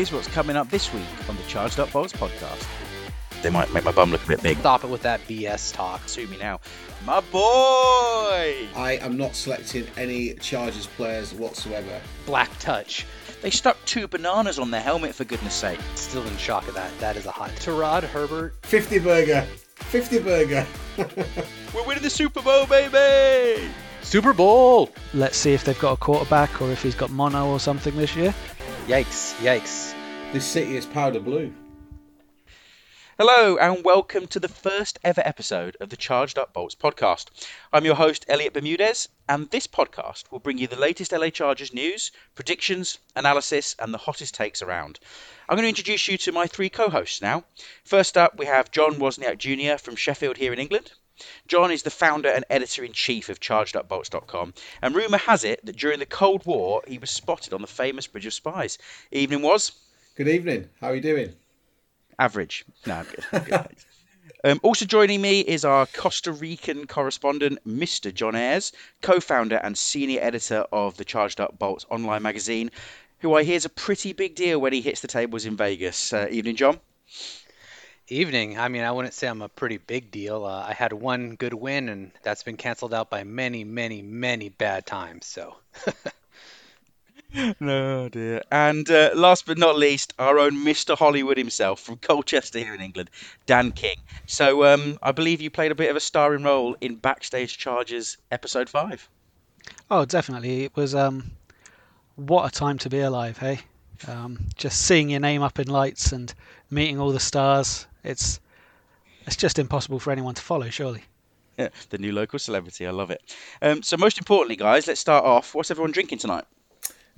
Here's what's coming up this week on the Charged Up Bolts podcast. They might make my bum look a bit big. Stop it with that BS talk. Sue me now. My boy! I am not selecting any Chargers players whatsoever. Black touch. They stuck two bananas on their helmet, for goodness sake. Still in shock of that. That is a hot. Terod Herbert. 50 burger. 50 burger. We're winning the Super Bowl, baby! Super Bowl! Let's see if they've got a quarterback or if he's got mono or something this year. Yikes, yikes. this city is powder blue. Hello, and welcome to the first ever episode of the Charged Up Bolts podcast. I'm your host, Elliott Bermudez, and this podcast will bring you the latest LA Chargers news, predictions, analysis, and the hottest takes around. I'm going to introduce you to my three co hosts now. First up, we have John Wozniak Jr. from Sheffield here in England. John is the founder and editor in chief of ChargedUpBolts.com, and rumour has it that during the Cold War he Woz spotted on the famous Bridge of Spies. Evening was Good evening. How are you doing? average. No, I'm good. I'm good. Um, also joining me is our Costa Rican correspondent, Mr. John Ayers, co-founder and senior editor of the Charged Up Bolts online magazine, who I hear is a pretty big deal when he hits the tables in Vegas. Uh, evening, John. Evening. I mean, I wouldn't say I'm a pretty big deal. Uh, I had one good win, and that's been canceled out by many, many, many bad times. So. No dear. And uh, last but not least, our own Mr. Hollywood himself from Colchester here in England, Dan King. So um, I believe you played a bit of a starring role in Backstage Chargers episode five. Oh, definitely. It was um, what a time to be alive, hey? Um, just seeing your name up in lights and meeting all the stars. It's it's just impossible for anyone to follow, surely. Yeah, the new local celebrity. I love it. Um, so most importantly, guys, let's start off. What's everyone drinking tonight?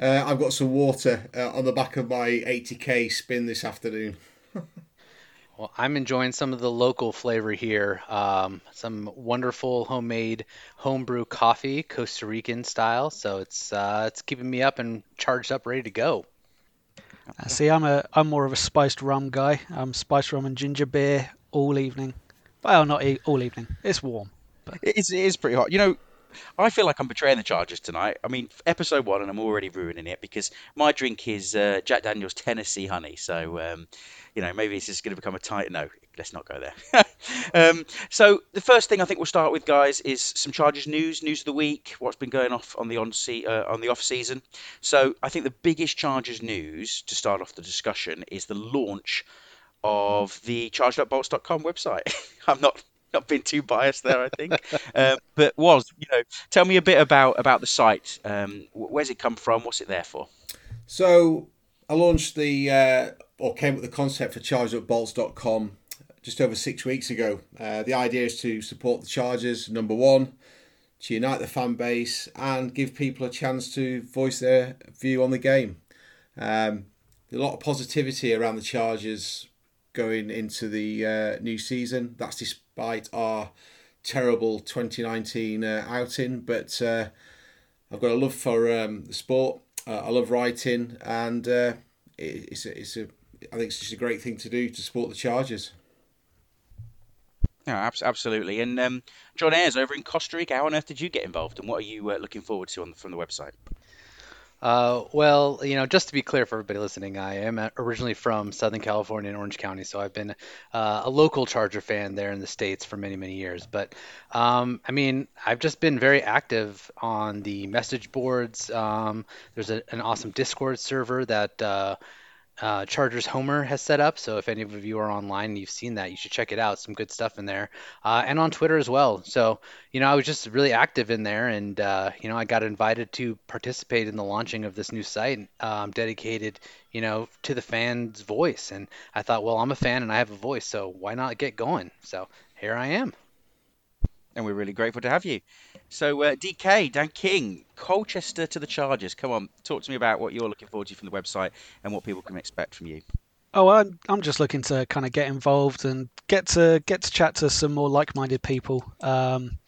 Uh, I've got some water uh, on the back of my 80k spin this afternoon. Well, I'm enjoying some of the local flavor here. Um, some wonderful homemade homebrew coffee, Costa Rican style. So it's uh, it's keeping me up and charged up, ready to go. Uh, see, I'm a I'm more of a spiced rum guy. I'm spiced rum and ginger beer all evening. Well, not e- all evening. It's warm. It is, it is pretty hot. You know, I feel like I'm betraying the Chargers tonight. I mean, episode one, and I'm already ruining it because my drink is uh, Jack Daniel's Tennessee Honey. So, um, you know, maybe this is going to become a tight. No, let's not go there. um, so, the first thing I think we'll start with, guys, is some Chargers news, news of the week, what's been going off on the on se- uh, on the off season. So, I think the biggest Chargers news to start off the discussion is the launch of the chargedupbolts.com website. I'm not not being too biased there, I think. uh, but Woz you know, tell me a bit about about the site. Um, wh- where's it come from? What's it there for? So I launched the, uh, or came up with the concept for chargedupbolts.com just over six weeks ago. Uh, the idea is to support the Chargers, number one, to unite the fan base and give people a chance to voice their view on the game. Um, a lot of positivity around the Chargers going into the uh, new season. That's despite our terrible 2019 uh, outing, but uh, I've got a love for um, the sport. Uh, I love writing, and uh, it, it's a, it's a I think it's just a great thing to do to support the Chargers. Abs- absolutely. And um, John Ayers over in Costa Rica, how on earth did you get involved, and what are you uh, looking forward to on the, from the website? Uh, well, you know, just to be clear for everybody listening, I am originally from Southern California in Orange County, so I've been uh, a local Charger fan there in the States for many, many years. But, um, I mean, I've just been very active on the message boards. Um, there's a, an awesome Discord server that uh, uh, Chargers Homer has set up. So if any of you are online and you've seen that, you should check it out. Some good stuff in there, uh, and on Twitter as well. So you know, I was just really active in there, and uh, you know, I got invited to participate in the launching of this new site um, dedicated, you know, to the fans' voice. And I thought, well, I'm a fan and I have a voice, so why not get going? So here I am. And we're really grateful to have you. So, uh, DK, Dan King, Colchester to the Chargers. Come on, talk to me about what you're looking forward to from the website and what people can expect from you. Oh, I'm I'm just looking to kind of get involved and get to get to chat to some more like-minded people. Um,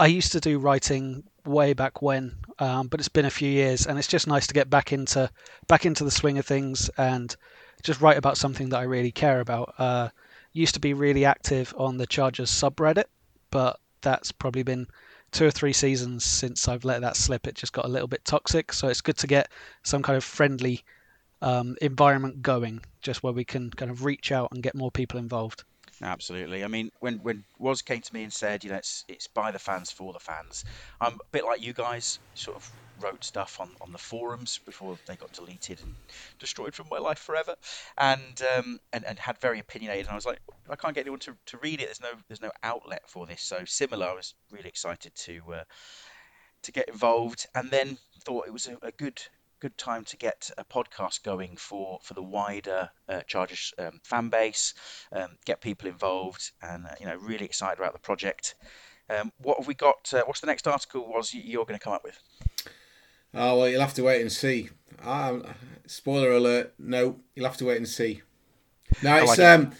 I used to do writing way back when, um, but it's been a few years, and it's just nice to get back into back into the swing of things and just write about something that I really care about. Uh, used to be really active on the Chargers subreddit, but that's probably been two or three seasons since I've let that slip. It just got a little bit toxic, so it's good to get some kind of friendly um, environment going, just where we can kind of reach out and get more people involved. Absolutely. I mean, when when Woz came to me and said, you know, it's it's by the fans for the fans. I'm a bit like you guys, sort of wrote stuff on, on the forums before they got deleted and destroyed from my life forever, and um, and and had very opinionated. And I was like, I can't get anyone to, to read it. There's no there's no outlet for this. So similar, I was really excited to uh, to get involved, and then thought it was a, a good good time to get a podcast going for for the wider uh, Chargers um, fan base, um, get people involved, and uh, you know really excited about the project. Um, what have we got? Uh, what's the next article? Woz you're going to come up with? Oh well, you'll have to wait and see. Um, spoiler alert! No, you'll have to wait and see. No, it's like um,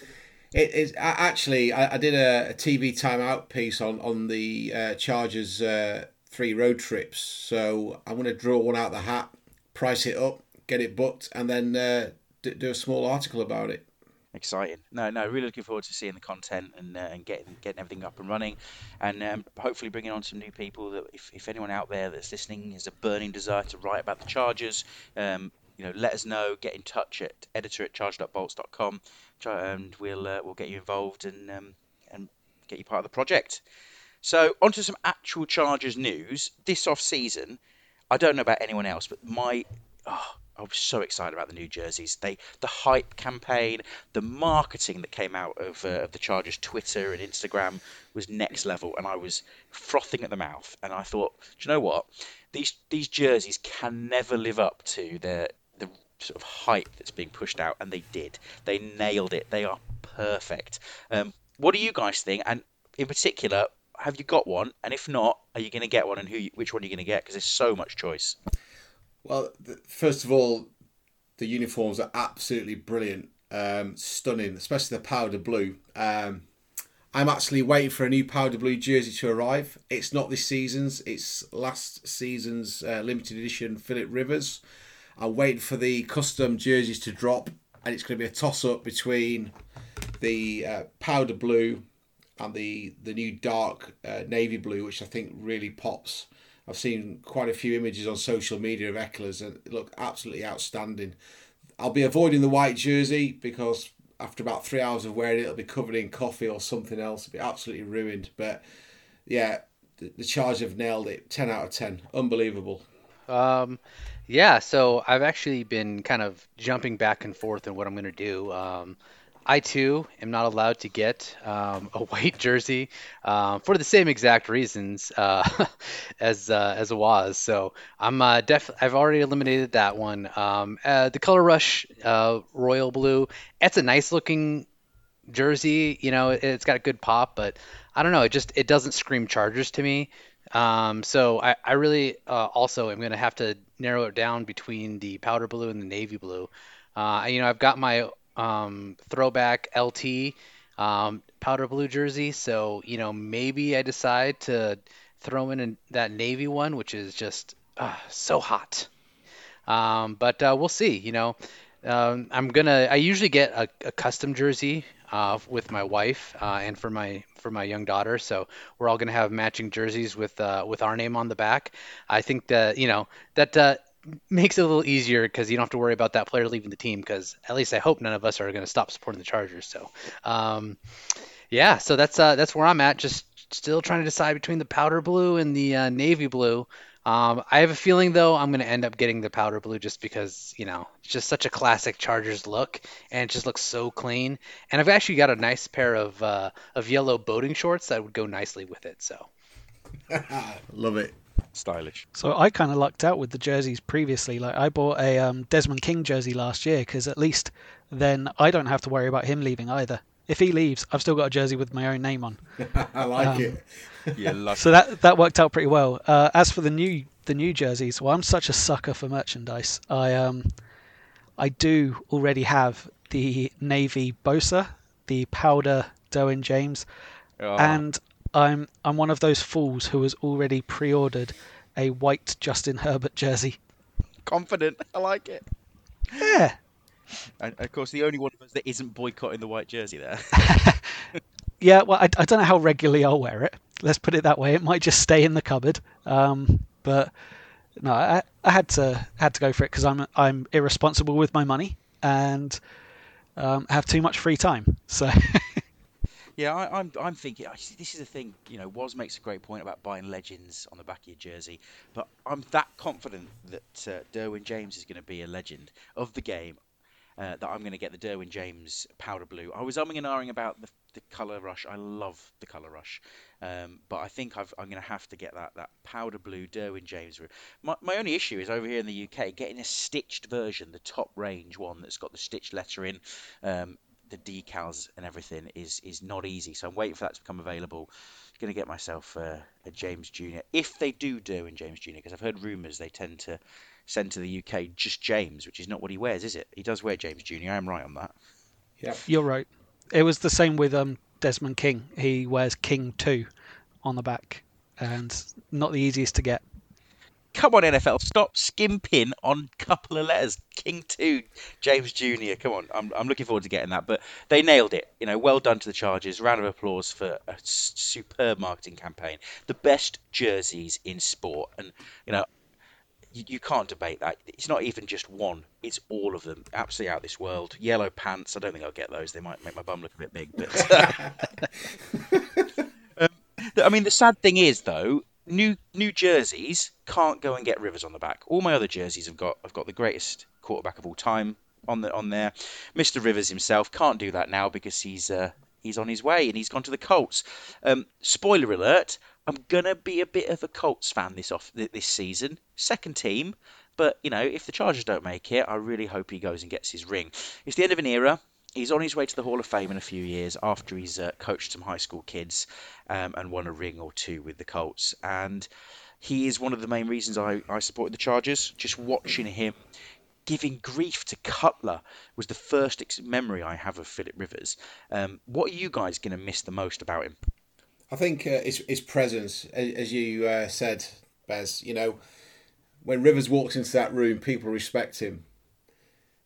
it. it is actually I, I did a, a, TV timeout piece on on the uh, Chargers uh, three road trips, so I'm going to draw one out the hat price it up, get it booked, and then uh, do a small article about it. Exciting! No, no, really looking forward to seeing the content and uh, and getting getting everything up and running, and um, hopefully bringing on some new people. That if, if anyone out there that's listening has a burning desire to write about the Chargers, um, you know, let us know. Get in touch at editor at chargedupbolts.com, and we'll uh, we'll get you involved and um, and get you part of the project. So, onto some actual Chargers news. This off season, I don't know about anyone else, but my oh, I was so excited about the new jerseys. They the hype campaign, the marketing that came out of, uh, of the Chargers Twitter and Instagram was next level, and I was frothing at the mouth. And I thought, do you know what? These these jerseys can never live up to the the sort of hype that's being pushed out, and they did. They nailed it. They are perfect. Um, what do you guys think? And in particular, have you got one? And if not, are you going to get one? And who? Which one are you going to get? Because there's so much choice. Well, first of all, the uniforms are absolutely brilliant, um, stunning, especially the powder blue. Um, I'm actually waiting for a new powder blue jersey to arrive. It's not this season's; it's last season's uh, limited edition Philip Rivers. I'm waiting for the custom jerseys to drop, and it's going to be a toss up between the uh, powder blue and the the new dark uh, navy blue, which I think really pops. I've seen quite a few images on social media of Ekelers and look absolutely outstanding. I'll be avoiding the white jersey because after about three hours of wearing it, it'll be covered in coffee or something else. It'll be absolutely ruined. But yeah, the, the Charge have nailed it. 10 out of 10. Unbelievable. Um, yeah, so I've actually been kind of jumping back and forth on what I'm going to do. Um, I too am not allowed to get um, a white jersey um, for the same exact reasons uh, as uh, as Woz. So I'm uh, def I've already eliminated that one. Um, uh, the Color Rush uh, Royal Blue. It's a nice looking jersey. You know, it, has got a good pop, but I don't know. It just it doesn't scream Chargers to me. Um, so I, I really uh, also am going to have to narrow it down between the powder blue and the navy blue. you know, I've got my um, throwback LT um, powder blue jersey. So you know maybe I decide to throw in that navy one, which is just uh, so hot. Um, but uh, we'll see. You know, um, I'm gonna. I usually get a, a custom jersey uh, with my wife uh, and for my for my young daughter. So we're all gonna have matching jerseys with uh, with our name on the back. I think that you know that uh, makes it a little easier because you don't have to worry about that player leaving the team. Because at least I hope none of us are going to stop supporting the Chargers. So, um, yeah, so that's uh, that's where I'm at. Just still trying to decide between the powder blue and the uh, navy blue. Um, I have a feeling though I'm going to end up getting the powder blue just because you know it's just such a classic Chargers look and it just looks so clean. And I've actually got a nice pair of uh, of yellow boating shorts that would go nicely with it. So love it stylish. So I kind of lucked out with the jerseys previously. Like I bought a um, Desmond King jersey last year because at least then I don't have to worry about him leaving either. If he leaves, I've still got a jersey with my own name on. I like um, it. yeah, so that that worked out pretty well. Uh, as for the new the new jerseys, well, I'm such a sucker for merchandise. I um I do already have the navy Bosa, the powder Derwin James, oh. and I'm I'm one of those fools who has already pre-ordered a white Justin Herbert jersey. Confident, I like it. Yeah. And of course, the only one of us that isn't boycotting the white jersey there. yeah, well, I, I don't know how regularly I'll wear it. Let's put it that way. It might just stay in the cupboard. Um, but no, I, I had to had to go for it because I'm I'm irresponsible with my money and um, have too much free time. So Yeah, I, I'm I'm thinking this is the thing. You know, Woz makes a great point about buying legends on the back of your jersey, but I'm that confident that uh, Derwin James is going to be a legend of the game. Uh, that I'm going to get the Derwin James powder blue. I was umming and ahhing about the, the color rush. I love the color rush, um, but I think i am going to have to get that that powder blue Derwin James. My, my only issue is over here in the UK getting a stitched version, the top range one that's got the stitched letter in. Um, the decals and everything is is not easy. So I'm waiting for that to become available. Going to get myself uh, a James Jr. if they do Derwin James Jr. because I've heard rumours they tend to send to the UK just James, which is not what he wears, is it? He does wear James Jr. I am right on that. Yeah, you're right. It was the same with um, Desmond King. He wears King two on the back, and not the easiest to get. Come on, NFL, stop skimping on a couple of letters. King 2, James Jr. Come on, I'm, I'm looking forward to getting that. But they nailed it. You know, well done to the Chargers. Round of applause for a superb marketing campaign. The best jerseys in sport. And, you know, you, you can't debate that. It's not even just one, it's all of them. Absolutely out this world. Yellow pants, I don't think I'll get those. They might make my bum look a bit big. But. um, I mean, the sad thing is, though, New New jerseys can't go and get Rivers on the back. All my other jerseys have got have got the greatest quarterback of all time on the on there. Mr. Rivers himself can't do that now because he's uh, he's on his way and he's gone to the Colts. Um, spoiler alert: I'm gonna be a bit of a Colts fan this off this season. Second team, but you know if the Chargers don't make it, I really hope he goes and gets his ring. It's the end of an era he's on his way to the Hall of Fame in a few years after he's uh, coached some high school kids um, and won a ring or two with the Colts. And he is one of the main reasons I, I supported the Chargers. Just watching him giving grief to Cutler was the first ex- memory I have of Philip Rivers. Um, what are you guys going to miss the most about him? I think uh, his, his presence, as you uh, said, Bez, you know, when Rivers walks into that room, people respect him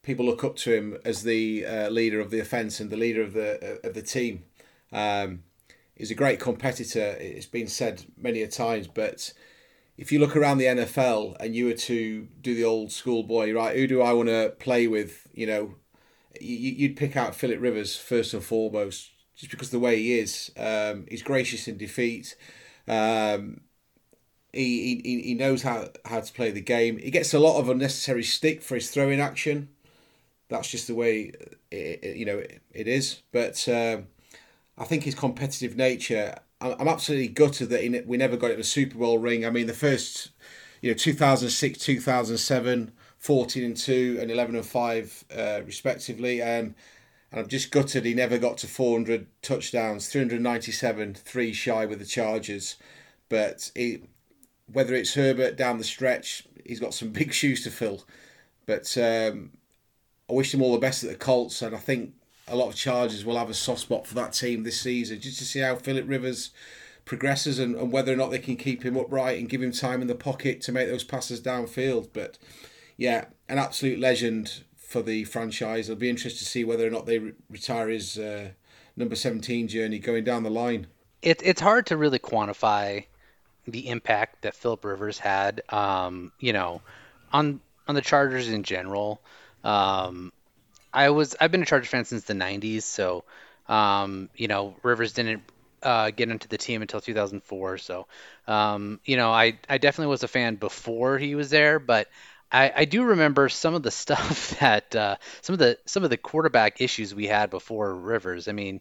people look up to him as the uh, leader of the offence and the leader of the uh, of the team. Um, he's a great competitor. It's been said many a times, but if you look around the NFL and you were to do the old schoolboy, right? Who do I want to play with? You know, you'd pick out Philip Rivers first and foremost, just because the way he is. Um, he's gracious in defeat. Um, he, he, he knows how, how to play the game. He gets a lot of unnecessary stick for his throwing action that's just the way it, it, you know it, it is. But um, I think his competitive nature. I'm absolutely gutted that he, we never got it a Super Bowl ring. I mean, the first, you know, 2006, 2007, 14 and 2 and 11 and 5 uh, respectively and and I'm just gutted he never got to 400 touchdowns 397 3 shy with the Chargers but he, whether it's Herbert down the stretch he's got some big shoes to fill but um, I wish them all the best at the Colts, and I think a lot of Chargers will have a soft spot for that team this season, just to see how Philip Rivers progresses and, and whether or not they can keep him upright and give him time in the pocket to make those passes downfield. But yeah, an absolute legend for the franchise. It'll be interesting to see whether or not they re- retire his uh, number 17 journey going down the line. It, it's hard to really quantify the impact that Philip Rivers had, um, you know, on on the Chargers in general. Um, I was I've been a Charger fan since the '90s, so um, you know Rivers didn't uh, get into the team until 2004. So um, you know I I definitely was a fan before he was there, but I, I do remember some of the stuff that uh, some of the some of the quarterback issues we had before Rivers. I mean,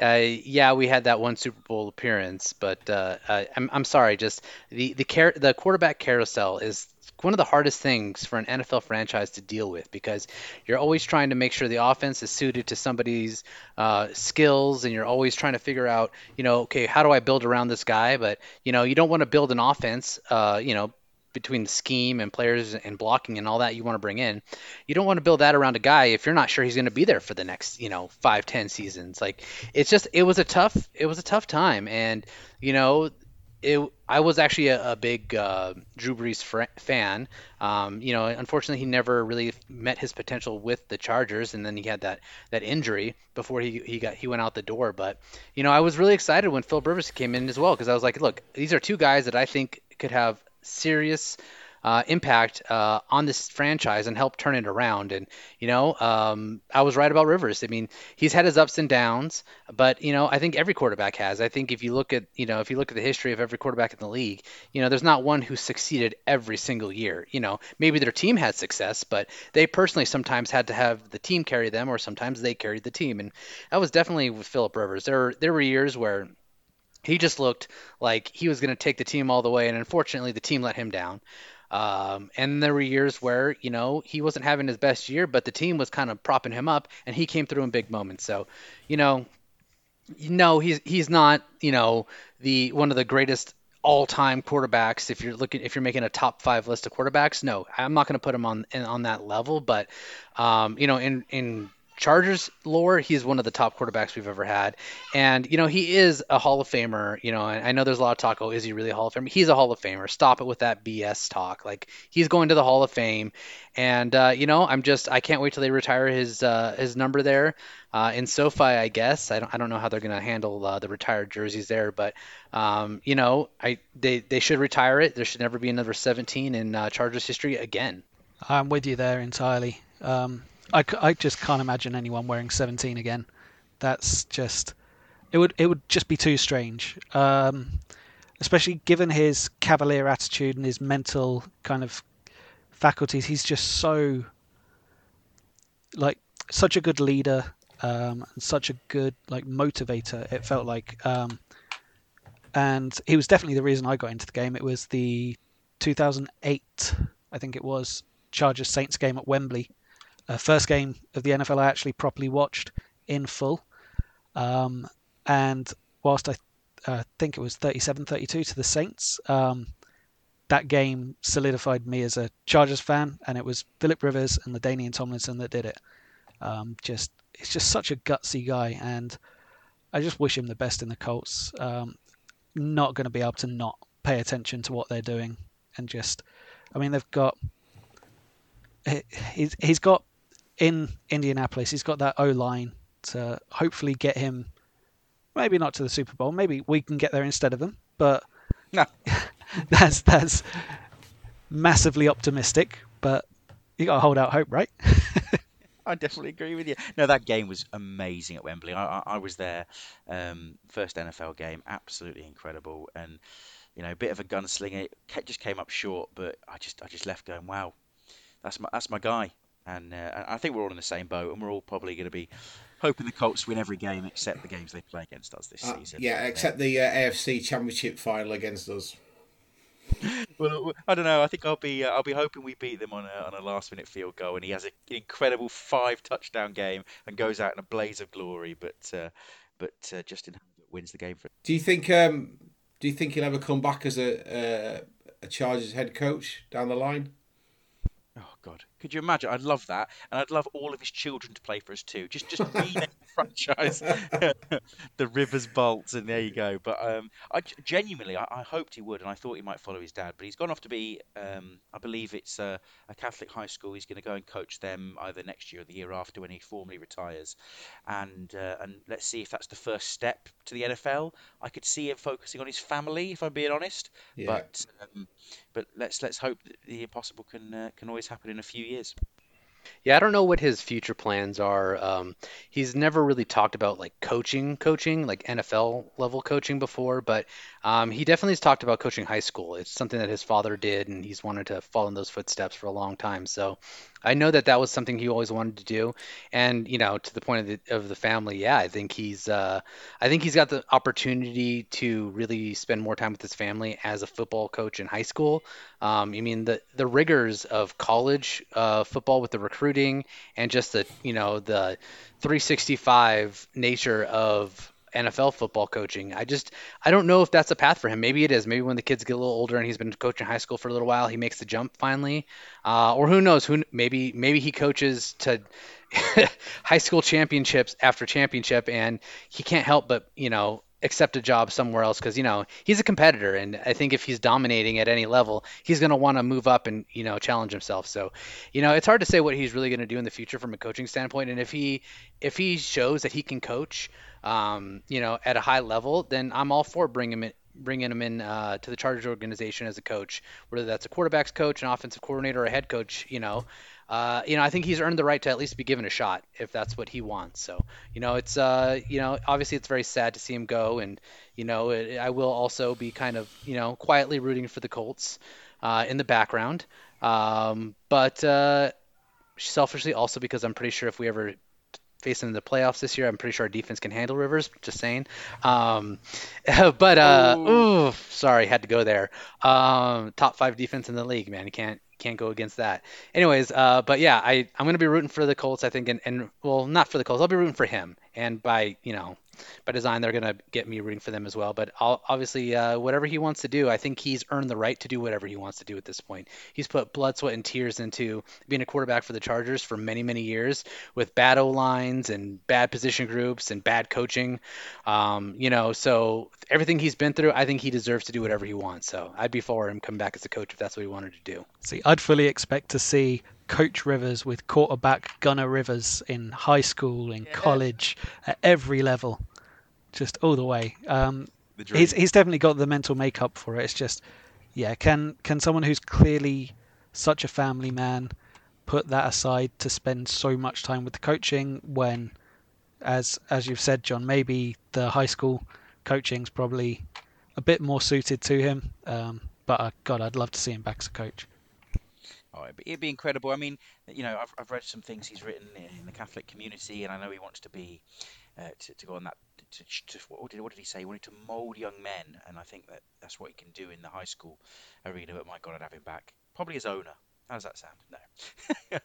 uh, yeah, we had that one Super Bowl appearance, but uh, I'm I'm sorry, just the the car- the quarterback carousel is one of the hardest things for an NFL franchise to deal with because you're always trying to make sure the offense is suited to somebody's uh, skills, and you're always trying to figure out, you know, okay, how do I build around this guy? But you know, you don't want to build an offense, uh, you know, between the scheme and players and blocking and all that you want to bring in. You don't want to build that around a guy if you're not sure he's going to be there for the next you know five ten seasons. Like it's just it was a tough it was a tough time. And you know it, I was actually a, a big uh, Drew Brees fr- fan. Um, you know, unfortunately, he never really met his potential with the Chargers, and then he had that that injury before he he got he went out the door. But you know, I was really excited when Phil Rivers came in as well because I was like, look, these are two guys that I think could have serious uh, impact uh, on this franchise and help turn it around. And you know, um, I was right about Rivers. I mean, he's had his ups and downs, but you know, I think every quarterback has. I think if you look at you know if you look at the history of every quarterback in the league, you know, there's not one who succeeded every single year. You know, maybe their team had success, but they personally sometimes had to have the team carry them, or sometimes they carried the team. And that was definitely with Philip Rivers. There there were years where he just looked like he was going to take the team all the way, and unfortunately, the team let him down. Um, and there were years where you know he wasn't having his best year, but the team was kind of propping him up, and he came through in big moments. So, you know, no, he's he's not you know the one of the greatest all-time quarterbacks. If you're looking, if you're making a top five list of quarterbacks, no, I'm not going to put him on on that level. But um, you know, in in Chargers lore, he's one of the top quarterbacks we've ever had. And, you know, he is a Hall of Famer. You know, I know there's a lot of talk, oh, is he really a Hall of Famer? He's a Hall of Famer. Stop it with that BS talk. Like, he's going to the Hall of Fame. And, uh, you know, I'm just, I can't wait till they retire his uh, his number there uh, in SoFi, I guess. I don't, I don't know how they're going to handle uh, the retired jerseys there. But, um, you know, I they, they should retire it. There should never be another 17 in uh, Chargers history again. I'm with you there entirely. Um, I, I just can't imagine anyone wearing 17 again. That's just it would it would just be too strange. Um, especially given his cavalier attitude and his mental kind of faculties. He's just so like such a good leader um, and such a good like motivator. It felt like, um, and he was definitely the reason I got into the game. It was the 2008, I think it was Chargers Saints game at Wembley uh, first game of the NFL I actually properly watched in full. Um, and whilst I uh, think it was 37 32 to the Saints, um, that game solidified me as a Chargers fan, and it was Philip Rivers and the LaDainian Tomlinson that did it. Um, just He's just such a gutsy guy, and I just wish him the best in the Colts. Um, not going to be able to not pay attention to what they're doing, and just, I mean, they've got. He's, he's got in Indianapolis. He's got that O line to hopefully get him, maybe not to the Super Bowl. Maybe we can get there instead of them, but no. that's that's massively optimistic. But you got to hold out hope, right? I definitely agree with you. No, that game was amazing at Wembley. I, I, I was there, um, first NFL game, absolutely incredible, and you know, a bit of a gunslinger. It just came up short, but I just I just left going, wow, that's my that's my guy and uh, I think we're all in the same boat, and we're all probably going to be hoping the Colts win every game except the games they play against us this uh, season. Yeah, except the uh, AFC Championship final against us. well, I don't know. I think I'll be uh, I'll be hoping we beat them on a on a last minute field goal, and he has an incredible five touchdown game and goes out in a blaze of glory. But uh, but uh, Justin wins the game for. Do you think um, Do you think he'll ever come back as a a Chargers head coach down the line? Oh God, could you imagine? I'd love that, and I'd love all of his children to play for us too. Just just rename the franchise, the Rivers Bolts, and there you go. But um, I genuinely, I, I, hoped he would, and I thought he might follow his dad. But he's gone off to be, um, I believe it's a, a, Catholic high school. He's going to go and coach them either next year or the year after when he formally retires. And uh, and let's see if that's the first step to the NFL. I could see him focusing on his family, if I'm being honest. Yeah. But um, but let's let's hope that the impossible can uh, can always happen in a few years. Yeah, I don't know what his future plans are. Um, he's never really talked about like coaching, coaching, like NFL level coaching before, but um, he definitely has talked about coaching high school. It's something that his father did, and he's wanted to follow in those footsteps for a long time. So I know that that was something he always wanted to do, and you know, to the point of the of the family, yeah, I think he's uh, I think he's got the opportunity to really spend more time with his family as a football coach in high school. Um, I mean, the the rigors of college uh, football with the recruiting and just the you know the 365 nature of NFL football coaching. I just I don't know if that's a path for him. Maybe it is. Maybe when the kids get a little older and he's been coaching high school for a little while, he makes the jump finally. Uh, or who knows? Who maybe maybe he coaches to high school championships after championship, and he can't help but you know accept a job somewhere else because you know he's a competitor and i think if he's dominating at any level he's going to want to move up and you know challenge himself so you know it's hard to say what he's really going to do in the future from a coaching standpoint and if he if he shows that he can coach um, you know, at a high level, then I'm all for bringing him in, bringing him in uh, to the Chargers organization as a coach, whether that's a quarterbacks coach, an offensive coordinator, or a head coach. You know, uh, you know, I think he's earned the right to at least be given a shot if that's what he wants. So, you know, it's uh, you know, obviously it's very sad to see him go, and you know, it, I will also be kind of you know quietly rooting for the Colts uh, in the background, um, but uh, selfishly also because I'm pretty sure if we ever facing the playoffs this year. I'm pretty sure our defense can handle Rivers. Just saying. Um, but uh, ooh. ooh. sorry, had to go there. Um, top five defense in the league, man. You can't can't go against that. Anyways, uh, but yeah, I I'm gonna be rooting for the Colts. I think, and, and well, not for the Colts. I'll be rooting for him. And by you know by design, they're going to get me rooting for them as well. But I'll, obviously, uh, whatever he wants to do, I think he's earned the right to do whatever he wants to do at this point. He's put blood, sweat, and tears into being a quarterback for the Chargers for many, many years with bad O lines and bad position groups and bad coaching. Um, you know, so everything he's been through, I think he deserves to do whatever he wants. So I'd be for him coming back as a coach if that's what he wanted to do. See, I'd fully expect to see Coach Rivers with quarterback Gunner Rivers in high school, in yeah. college, at every level, just all the way. Um, the he's he's definitely got the mental makeup for it. It's just, yeah, can can someone who's clearly such a family man put that aside to spend so much time with the coaching when, as as you've said, John, maybe the high school coaching's probably a bit more suited to him. Um, but uh, God, I'd love to see him back as a coach. Oh, it'd be, incredible. I mean, you know, I've, I've read some things he's written in the Catholic community, and I know he wants to be uh, to, to go on that. To, to, what, did, what did he say? He wanted to mould young men, and I think that that's what he can do in the high school arena. But my God, I'd have him back. Probably as owner. How does that sound? No.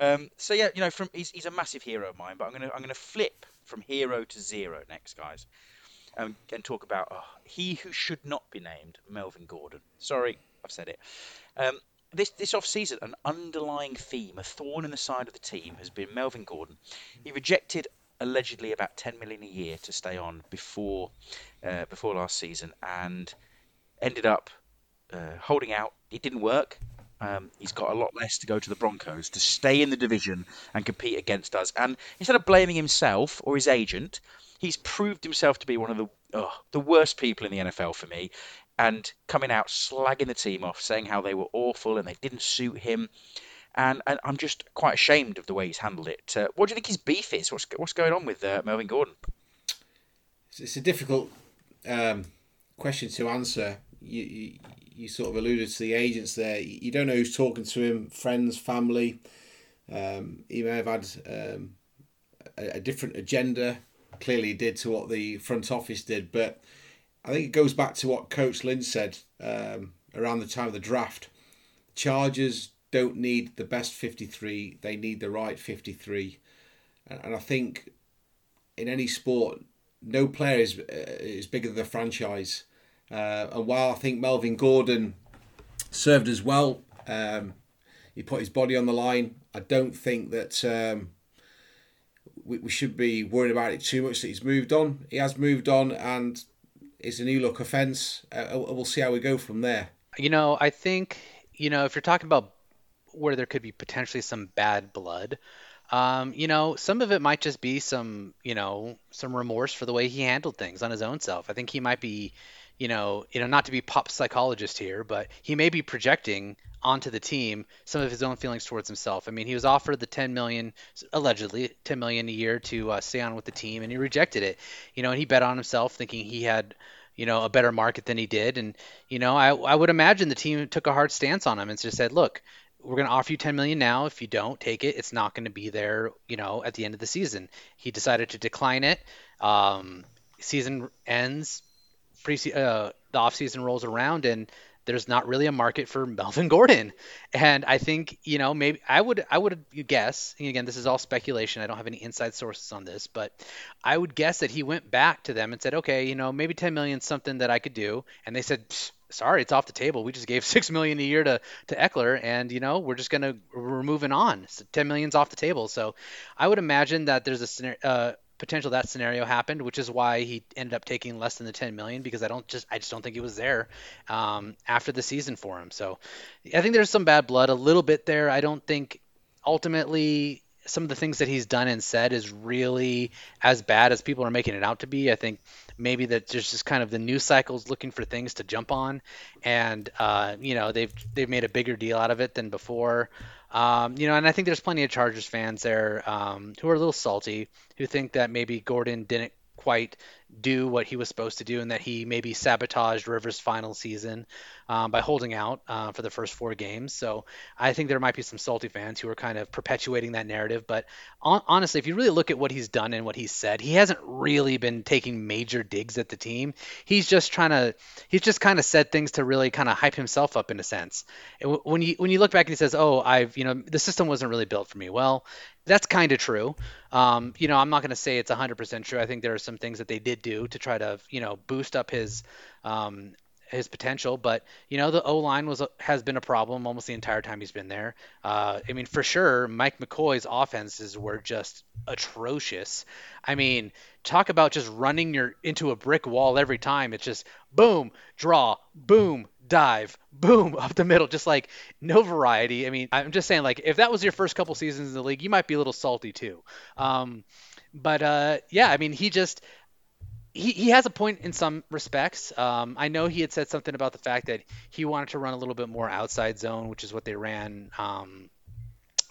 um, so yeah, you know, from he's, he's a massive hero of mine, but I'm gonna I'm gonna flip from hero to zero next, guys, um, and talk about oh, he who should not be named, Melvin Gordon. Sorry, I've said it. Um, this this off season, an underlying theme, a thorn in the side of the team, has been Melvin Gordon. He rejected allegedly about 10 million a year to stay on before uh, before last season, and ended up uh, holding out. It didn't work. Um, he's got a lot less to go to the Broncos to stay in the division and compete against us. And instead of blaming himself or his agent, he's proved himself to be one of the oh, the worst people in the NFL for me and coming out slagging the team off, saying how they were awful and they didn't suit him. And, and I'm just quite ashamed of the way he's handled it. Uh, what do you think his beef is? What's what's going on with uh, Melvin Gordon? It's a difficult um, question to answer. You, you, you sort of alluded to the agents there. You don't know who's talking to him, friends, family. Um, he may have had um, a, a different agenda. Clearly, did to what the front office did, but I think it goes back to what Coach Lynn said um, around the time of the draft. Chargers don't need the best 53, they need the right 53. And, I think in any sport, no player is, uh, is bigger than the franchise. Uh, and while I think Melvin Gordon served as well, um, he put his body on the line. I don't think that um, we, we should be worried about it too much that he's moved on. He has moved on, and is a new look offence. Uh, uh, we'll see how we go from there. You know, I think you know if you're talking about where there could be potentially some bad blood. Um, you know, some of it might just be some, you know, some remorse for the way he handled things on his own self. I think he might be, you know, you know, not to be pop psychologist here, but he may be projecting onto the team some of his own feelings towards himself. I mean, he was offered the 10 million, allegedly 10 million a year to uh, stay on with the team, and he rejected it. You know, and he bet on himself, thinking he had, you know, a better market than he did. And you know, I I would imagine the team took a hard stance on him and just said, look. We're going to offer you 10 million now. If you don't take it, it's not going to be there, you know, at the end of the season. He decided to decline it. Um, season ends, pre uh, the off season rolls around, and there's not really a market for Melvin Gordon. And I think, you know, maybe I would I would guess, again, this is all speculation. I don't have any inside sources on this, but I would guess that he went back to them and said, "Okay, you know, maybe 10 million is something that I could do." And they said, "Sorry, it's off the table. We just gave 6 million a year to to Ekeler and, you know, we're just going to we're moving on. So 10 million's off the table." So, I would imagine that there's a uh, potential that scenario happened, which is why he ended up taking less than the 10 million because I don't just I just don't think he was there um, after the season for him. So I think there's some bad blood a little bit there. I don't think ultimately some of the things that he's done and said is really as bad as people are making it out to be. I think maybe that there's just kind of the news cycles looking for things to jump on, and uh, you know they've they've made a bigger deal out of it than before. Um, you know, and I think there's plenty of Chargers fans there um, who are a little salty, who think that maybe Gordon didn't quite do what he was supposed to do and that he maybe sabotaged Rivers' final season um, by holding out uh, for the first four games. So I think there might be some salty fans who are kind of perpetuating that narrative. But on- honestly, if you really look at what he's done and what he's said, he hasn't really been taking major digs at the team. He's just trying to, he's just kind of said things to really kind of hype himself up in a sense. And when you when you look back and he says, "Oh, I've you know the system wasn't really built for me," well, that's kind of true. Um, you know, I'm not going to say it's 100% true. I think there are some things that they did do to try to, you know, boost up his um, his potential. But you know, the O line was has been a problem almost the entire time he's been there. Uh, I mean, for sure, Mike McCoy's offenses were just atrocious. I mean, talk about just running your into a brick wall every time. It's just boom, draw, boom, dive, boom, up the middle, just like no variety. I mean, I'm just saying, like, if that was your first couple seasons in the league, you might be a little salty too. Um, but uh, yeah, I mean, he just he, he has a point in some respects. Um, I know he had said something about the fact that he wanted to run a little bit more outside zone, which is what they ran um,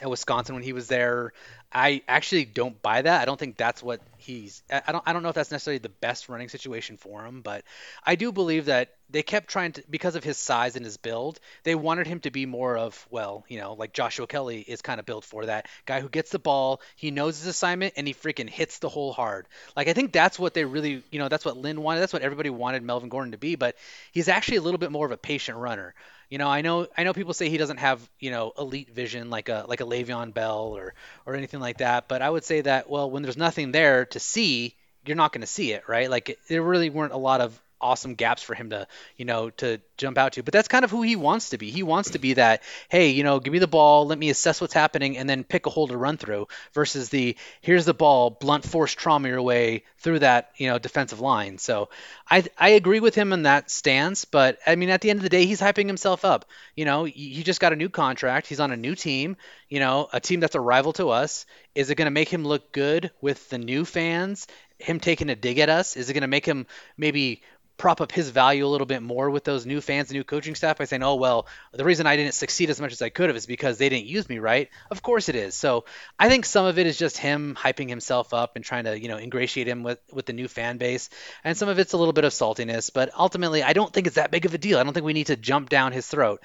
at Wisconsin when he was there. I actually don't buy that. I don't think that's what he's. I don't. I don't know if that's necessarily the best running situation for him, but I do believe that they kept trying to because of his size and his build. They wanted him to be more of well, you know, like Joshua Kelley is kind of built for that guy who gets the ball, he knows his assignment, and he freaking hits the hole hard. Like I think that's what they really, you know, that's what Lynn wanted. That's what everybody wanted Melvin Gordon to be. But he's actually a little bit more of a patient runner. You know, I know I know people say he doesn't have you know elite vision like a like a Le'Veon Bell or or anything like that, but I would say that well, when there's nothing there to see, you're not going to see it, right? Like there really weren't a lot of awesome gaps for him to, you know, to jump out to. But that's kind of who he wants to be. He wants to be that, hey, you know, give me the ball, let me assess what's happening, and then pick a hole to run through versus the here's the ball, blunt force trauma your way through that, you know, defensive line. So I I agree with him in that stance, but I mean at the end of the day, he's hyping himself up. You know, he just got a new contract, he's on a new team, you know, a team that's a rival to us. Is it going to make him look good with the new fans? Him taking a dig at us? Is it going to make him maybe prop up his value a little bit more with those new fans and new coaching staff by saying, oh, well, the reason I didn't succeed as much as I could have is because they didn't use me right. Of course it is. So I think some of it is just him hyping himself up and trying to, you know, ingratiate him with, with the new fan base. And some of it's a little bit of saltiness, but ultimately, I don't think it's that big of a deal. I don't think we need to jump down his throat.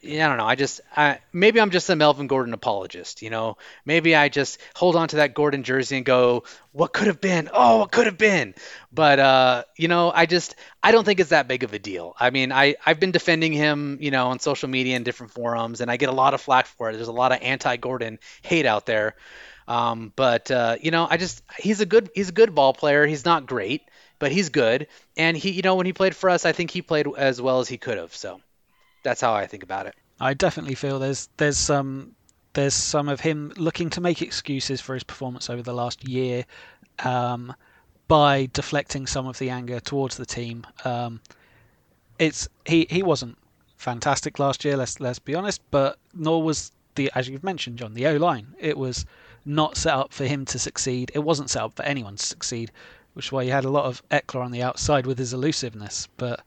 I don't know. I just I, maybe I'm just a Melvin Gordon apologist. You know, maybe I just hold on to that Gordon jersey and go, "What could have been? Oh, what could have been?" But uh, you know, I just I don't think it's that big of a deal. I mean, I I've been defending him, you know, on social media and different forums, and I get a lot of flack for it. There's a lot of anti-Gordon hate out there. Um, but uh, you know, I just he's a good he's a good ball player. He's not great, but he's good. And he, you know, when he played for us, I think he played as well as he could have. So that's how I think about it. I definitely feel there's there's some there's some of him looking to make excuses for his performance over the last year um, by deflecting some of the anger towards the team. Um, it's he he wasn't fantastic last year. Let's let's be honest, but nor was the as you've mentioned, John, the O line. It was not set up for him to succeed. It wasn't set up for anyone to succeed, which is why you had a lot of Ekeler on the outside with his elusiveness. But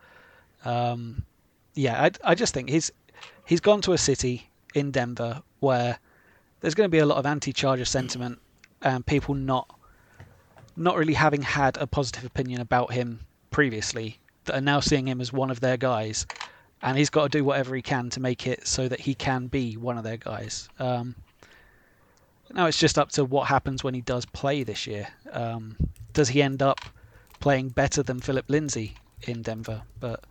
um, yeah, I, I just think he's he's gone to a city in Denver where there's going to be a lot of anti-Charger sentiment and people not not really having had a positive opinion about him previously that are now seeing him as one of their guys, and he's got to do whatever he can to make it so that he can be one of their guys. Um, now it's just up to what happens when he does play this year. Um, does he end up playing better than Phillip Lindsay in Denver? But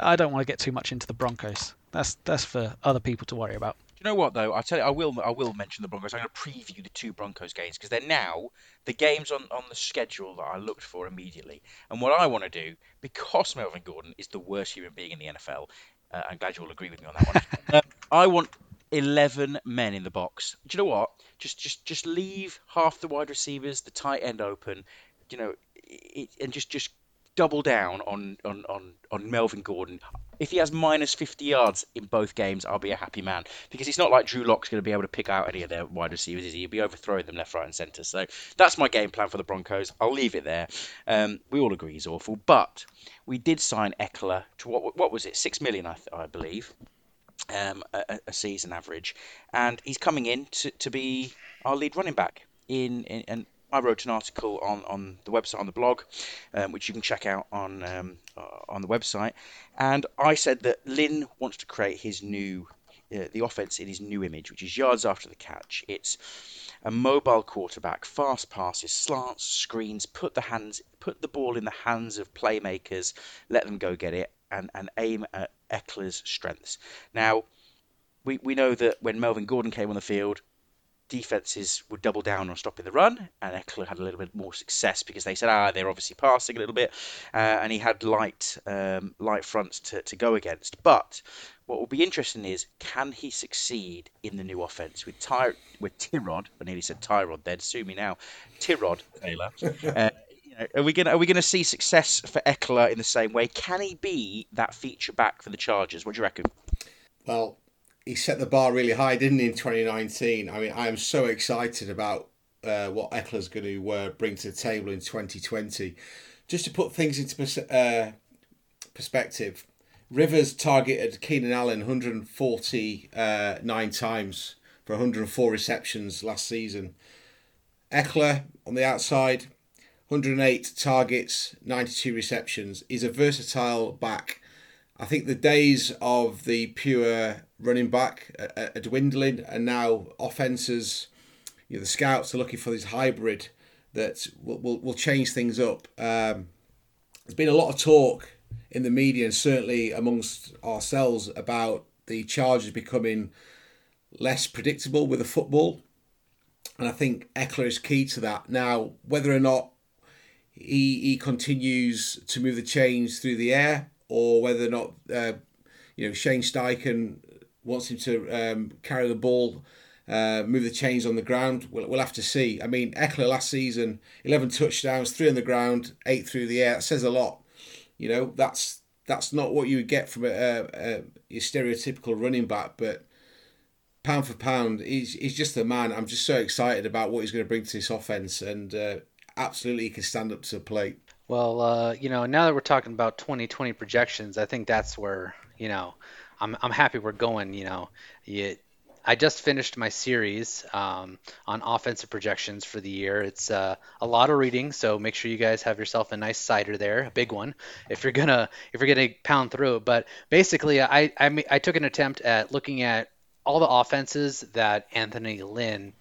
I don't want to get too much into the Broncos. That's that's for other people to worry about. Do you know what though? I tell you, I will I will mention the Broncos. I'm going to preview the two Broncos games because they're now the games on, on the schedule that I looked for immediately. And what I want to do, because Melvin Gordon is the worst human being in the NFL, uh, I'm glad you all agree with me on that one. uh, I want 11 men in the box. Do you know what? Just just just leave half the wide receivers, the tight end open. You know, it, and just just double down on, on, on, on Melvin Gordon. If he has minus 50 yards in both games, I'll be a happy man because it's not like Drew Lock's going to be able to pick out any of their wide receivers. He'll be overthrowing them left, right, and centre. So that's my game plan for the Broncos. I'll leave it there. Um, we all agree he's awful, but we did sign Ekeler to what what was it? Six million, I, I believe. Um, a, a, season average, and he's coming in to, to be our lead running back in, in and I wrote an article on, on the website on the blog, um, which you can check out on um, uh, on the website, and I said that Lynn wants to create his new uh, the offense in his new image, which is yards after the catch. It's a mobile quarterback, fast passes, slants, screens, put the hands put the ball in the hands of playmakers, let them go get it, and, and aim at Ekeler's strengths. Now, we, we know that when Melvin Gordon came on the field, defenses would double down on stopping the run, and Ekeler had a little bit more success because they said, ah, they're obviously passing a little bit, uh, and he had light um, light fronts to, to go against. But what will be interesting is, can he succeed in the new offense with Ty with Tyrod? I nearly said Tyrod. Then sue me now, Tyrod Taylor. Uh, are we gonna are we gonna see success for Ekeler in the same way? Can he be that feature back for the Chargers? What do you reckon? Well, he set the bar really high, didn't he, in 2019? I mean, I am so excited about uh, what Ekeler's going to uh, bring to the table in 2020. Just to put things into pers- uh, perspective, Rivers targeted Keenan Allen 149 times for 104 receptions last season. Ekeler on the outside, 108 targets, 92 receptions. He's a versatile back. I think the days of the pure running back are, dwindling, and now offenses, you know, the scouts are looking for this hybrid that will, will, will change things up. Um, there's been a lot of talk in the media and certainly amongst ourselves about the Chargers becoming less predictable with the football. And I think Ekeler is key to that. Now, whether or not he, he continues to move the chains through the air or whether or not uh, you know Shane Steichen wants him to um, carry the ball, uh, move the chains on the ground. We'll, we'll have to see. I mean, Ekeler last season, 11 touchdowns, three on the ground, eight through the air. That says a lot. You know, that's that's not what you would get from a, a, a your stereotypical running back, but pound for pound, he's, he's just a man. I'm just so excited about what he's going to bring to this offense, and uh, absolutely he can stand up to the plate. Well, uh, you know, now that we're talking about 2020 projections, I think that's where you know I'm I'm happy we're going. You know, you, I just finished my series um, on offensive projections for the year. It's uh, a lot of reading, so make sure you guys have yourself a nice cider there, a big one, if you're gonna if you're gonna pound through it. But basically, I I, I took an attempt at looking at all the offenses that Anthony Lynn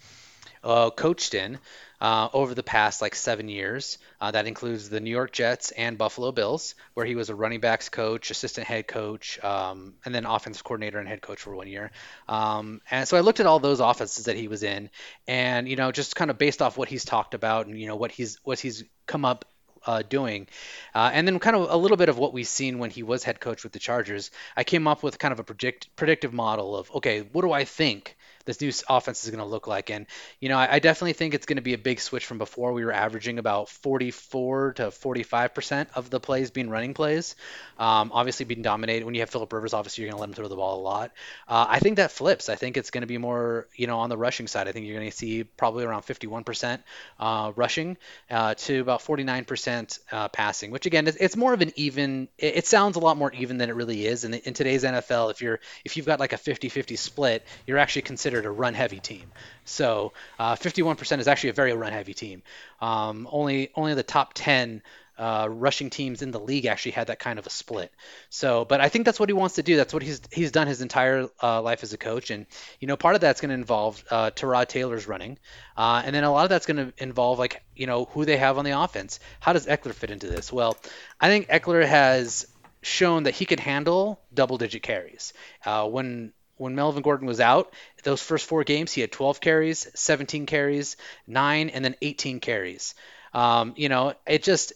uh, coached in uh, over the past like seven years. Uh, that includes the New York Jets and Buffalo Bills, where he was a running backs coach, assistant head coach, um, and then offensive coordinator and head coach for one year. Um, and so I looked at all those offenses that he was in, and you know, just kind of based off what he's talked about and you know what he's what he's come up uh, doing. Uh, and then kind of a little bit of what we've seen when he was head coach with the Chargers. I came up with kind of a predict, predictive model of, okay, what do I think this new offense is going to look like. And, you know, I, I definitely think it's going to be a big switch from before. We were averaging about 44 to 45% of the plays being running plays. Um, obviously, being dominated. When you have Philip Rivers, obviously, you're going to let him throw the ball a lot. Uh, I think that flips. I think it's going to be more, you know, on the rushing side. I think you're going to see probably around 51% uh, rushing uh, to about 49% uh, passing, which again, it's, it's, more of an even. It, it, sounds a lot more even than it really is. And in, in today's NFL, if you're if you've got like a 50-50 split, you're actually considered considered a run heavy team. So uh, 51% is actually a very run heavy team. Um, only only the top 10 uh, rushing teams in the league actually had that kind of a split. So, but I think that's what he wants to do. That's what he's he's done his entire uh, life as a coach, and you know, part of that's going to involve uh, Tyrod Taylor's running, uh, and then a lot of that's going to involve like you know who they have on the offense. How does Ekeler fit into this? Well, I think Ekeler has shown that he can handle double-digit carries. Uh, when when Melvin Gordon was out, those first four games, he had 12 carries, 17 carries, nine, and then 18 carries. Um, you know, it just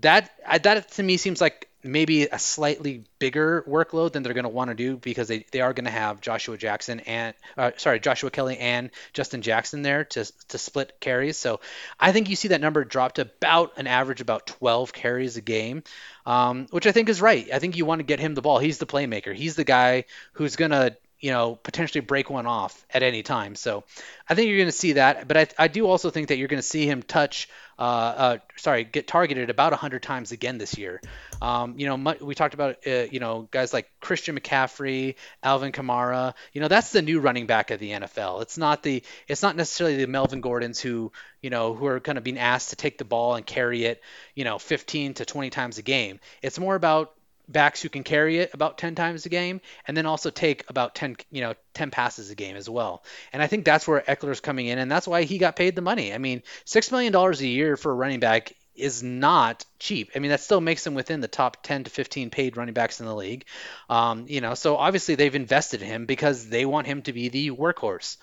that that to me seems like maybe a slightly bigger workload than they're going to want to do because they, they are going to have Joshua Jackson and uh, sorry Joshua Kelley and Justin Jackson there to to split carries. So I think you see that number drop to about an average about 12 carries a game, um, which I think is right. I think you want to get him the ball. He's the playmaker. He's the guy who's going to you know, potentially break one off at any time. So I think you're going to see that. But I, I do also think that you're going to see him touch, uh, uh, sorry, get targeted about 100 times again this year. Um, you know, we talked about, uh, you know, guys like Christian McCaffrey, Alvin Kamara. You know, that's the new running back of the NFL. It's not the, it's not necessarily the Melvin Gordons who, you know, who are kind of being asked to take the ball and carry it, you know, 15 to 20 times a game. It's more about backs who can carry it about 10 times a game and then also take about 10 you know 10 passes a game as well and i think that's where ekeler's coming in and that's why he got paid the money i mean $6 million a year for a running back is not cheap. I mean, that still makes him within the top 10 to 15 paid running backs in the league. Um, you know, so obviously they've invested in him because they want him to be the workhorse.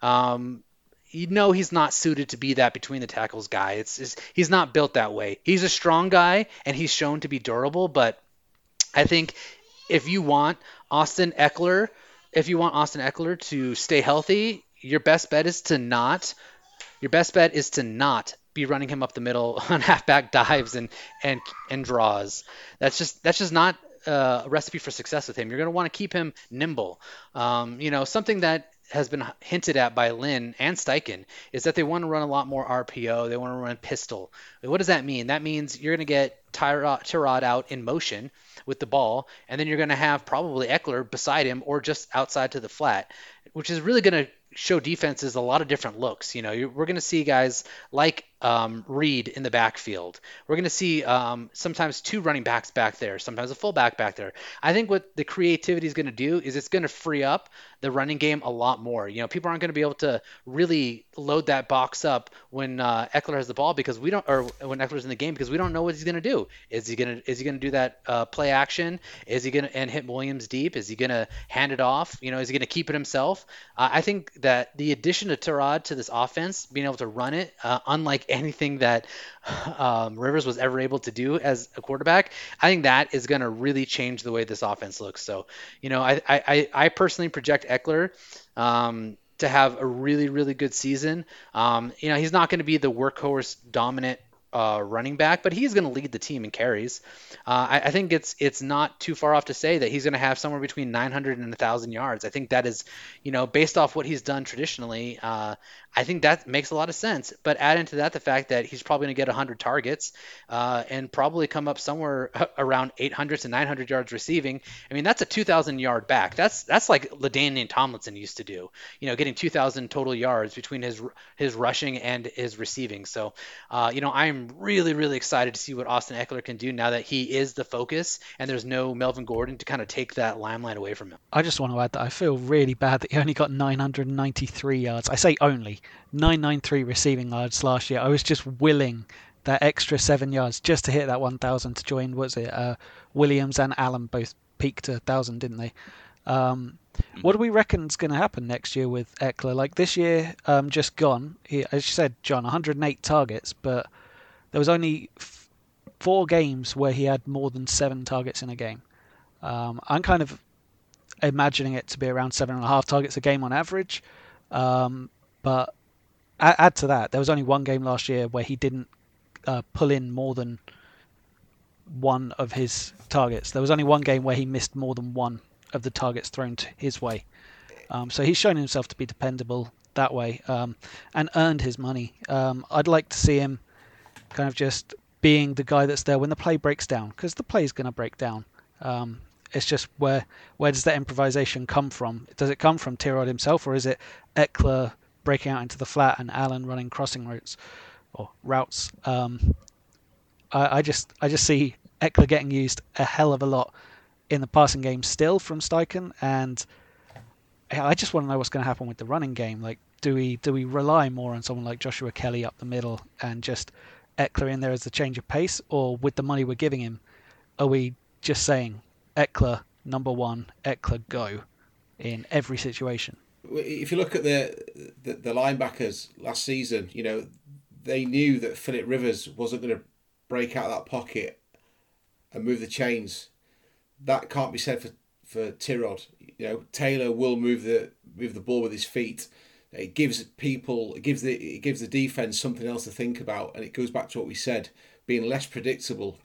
Um, you know he's not suited to be that between the tackles guy. It's, it's, he's not built that way. He's a strong guy and he's shown to be durable, but I think if you want Austin Ekeler, if you want Austin Ekeler to stay healthy, your best bet is to not. Your best bet is to not be running him up the middle on halfback dives and and and draws. That's just that's just not uh, a recipe for success with him. You're going to want to keep him nimble. Um, you know, something that has been hinted at by Lynn and Steichen is that they want to run a lot more RPO. They want to run pistol. What does that mean? That means you're going to get Tyrod, out in motion with the ball, and then you're going to have probably Ekeler beside him or just outside to the flat, which is really going to show defenses a lot of different looks. You know, we're going to see guys like um, Reed in the backfield. We're going to see um, sometimes two running backs back there, sometimes a fullback back there. I think what the creativity is going to do is it's going to free up the running game a lot more. You know, people aren't going to be able to really load that box up when uh, Ekeler has the ball because we don't, or when Ekeler's in the game because we don't know what he's going to do. Is he going to is he going to do that uh, play action? Is he going to and hit Williams deep? Is he going to hand it off? You know, is he going to keep it himself? Uh, I think that the addition of Tyrod to this offense, being able to run it, uh, unlike anything that um, Rivers was ever able to do as a quarterback, I think that is going to really change the way this offense looks. So, you know, I I, I personally project Ekeler. Um, to have a really, really good season. Um, you know, he's not going to be the workhorse dominant uh, running back, but he's going to lead the team in carries. Uh, I, I, think it's it's not too far off to say that he's going to have somewhere between 900 and 1,000 yards. I think that is, you know, based off what he's done traditionally, uh, I think that makes a lot of sense. But add into that the fact that he's probably going to get 100 targets uh, and probably come up somewhere around 800 to 900 yards receiving. I mean, that's a 2,000 yard back. That's that's like LaDainian Tomlinson used to do. You know, getting 2,000 total yards between his his rushing and his receiving. So, uh, you know, I'm really really excited to see what Austin Ekeler can do now that he is the focus and there's no Melvin Gordon to kind of take that limelight away from him. I just want to add that I feel really bad that he only got 993 yards. I say only 993 receiving yards last year. I was just willing that extra seven yards just to hit that 1,000 to join. Was it uh, Williams and Allen both peaked a 1,000, didn't they? Um, what do we reckon is going to happen next year with Ekeler? Like this year, um, just gone. He, as you said, John, 108 targets, but there was only f- four games where he had more than seven targets in a game. Um, I'm kind of imagining it to be around seven and a half targets a game on average. Um, but add to that, there was only one game last year where he didn't uh, pull in more than one of his targets. There was only one game where he missed more than one of the targets thrown to his way. Um, so he's shown himself to be dependable that way um, and earned his money. Um, I'd like to see him kind of just being the guy that's there when the play breaks down because the play is going to break down. Um, it's just where where does that improvisation come from? Does it come from Tyrod himself or is it Ekeler breaking out into the flat and Allen running crossing routes or routes. Um, I, I, just I just see Ekeler getting used a hell of a lot in the passing game still from Steichen, and I just want to know what's going to happen with the running game. Like, do we do we rely more on someone like Joshua Kelley up the middle and just Ekeler in there as a change of pace, or with the money we're giving him, are we just saying Ekeler number one, Ekeler go in every situation? If you look at the, the, the linebackers last season, you know they knew that Philip Rivers wasn't going to break out that pocket and move the chains. That can't be said for for Tyrod. You know, Taylor will move the move the ball with his feet. It gives people, it gives the it gives the defense something else to think about, and it goes back to what we said, being less predictable.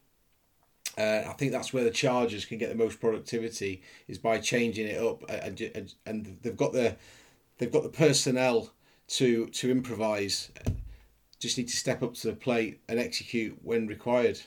Uh, I think that's where the Chargers can get the most productivity is by changing it up, and, and and they've got the they've got the personnel to to improvise. Just need to step up to the plate and execute when required.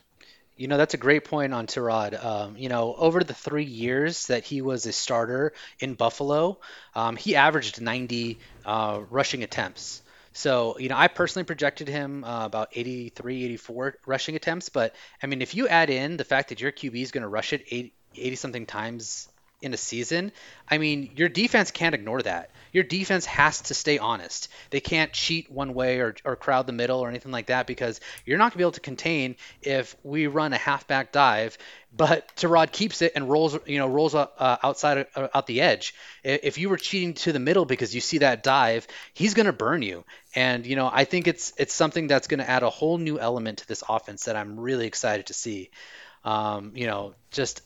You know, that's a great point on Tyrod. Um, you know, over the three years that he was a starter in Buffalo, um, he averaged 90 uh, rushing attempts. So, you know, I personally projected him uh, about 83, 84 rushing attempts. But, I mean, if you add in the fact that your QB is going to rush it 80, 80 something times in a season, I mean, your defense can't ignore that. Your defense has to stay honest. They can't cheat one way or, or crowd the middle or anything like that because you're not going to be able to contain if we run a halfback dive, but Tyrod keeps it and rolls, you know, rolls uh, outside uh, out the edge. If you were cheating to the middle because you see that dive, he's going to burn you. And you know, I think it's it's something that's going to add a whole new element to this offense that I'm really excited to see. Um, you know, just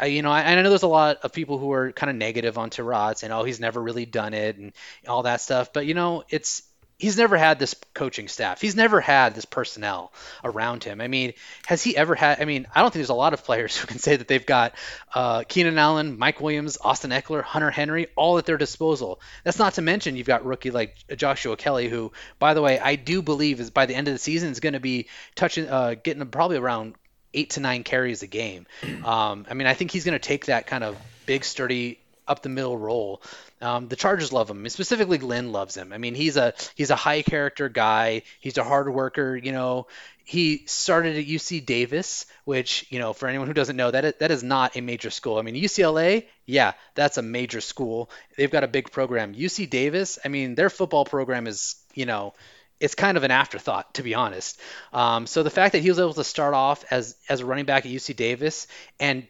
I, you know, I, I know there's a lot of people who are kind of negative on Tyrod, and "Oh, he's never really done it" and all that stuff. But you know, it's he's never had this coaching staff. He's never had this personnel around him. I mean, has he ever had? I mean, I don't think there's a lot of players who can say that they've got uh, Keenan Allen, Mike Williams, Austin Ekeler, Hunter Henry, all at their disposal. That's not to mention you've got rookie like Joshua Kelley, who, by the way, I do believe is by the end of the season is going to be touching, uh, getting probably around eight to nine carries a game. Um, I mean, I think he's going to take that kind of big, sturdy, up the middle role. Um, the Chargers love him. Specifically, Lynn loves him. I mean, he's a he's a high character guy. He's a hard worker. You know, he started at UC Davis, which you know, for anyone who doesn't know, that that is not a major school. I mean, UCLA, yeah, that's a major school. They've got a big program. UC Davis, I mean, their football program is you know it's kind of an afterthought, to be honest. Um, so the fact that he was able to start off as as a running back at UC Davis and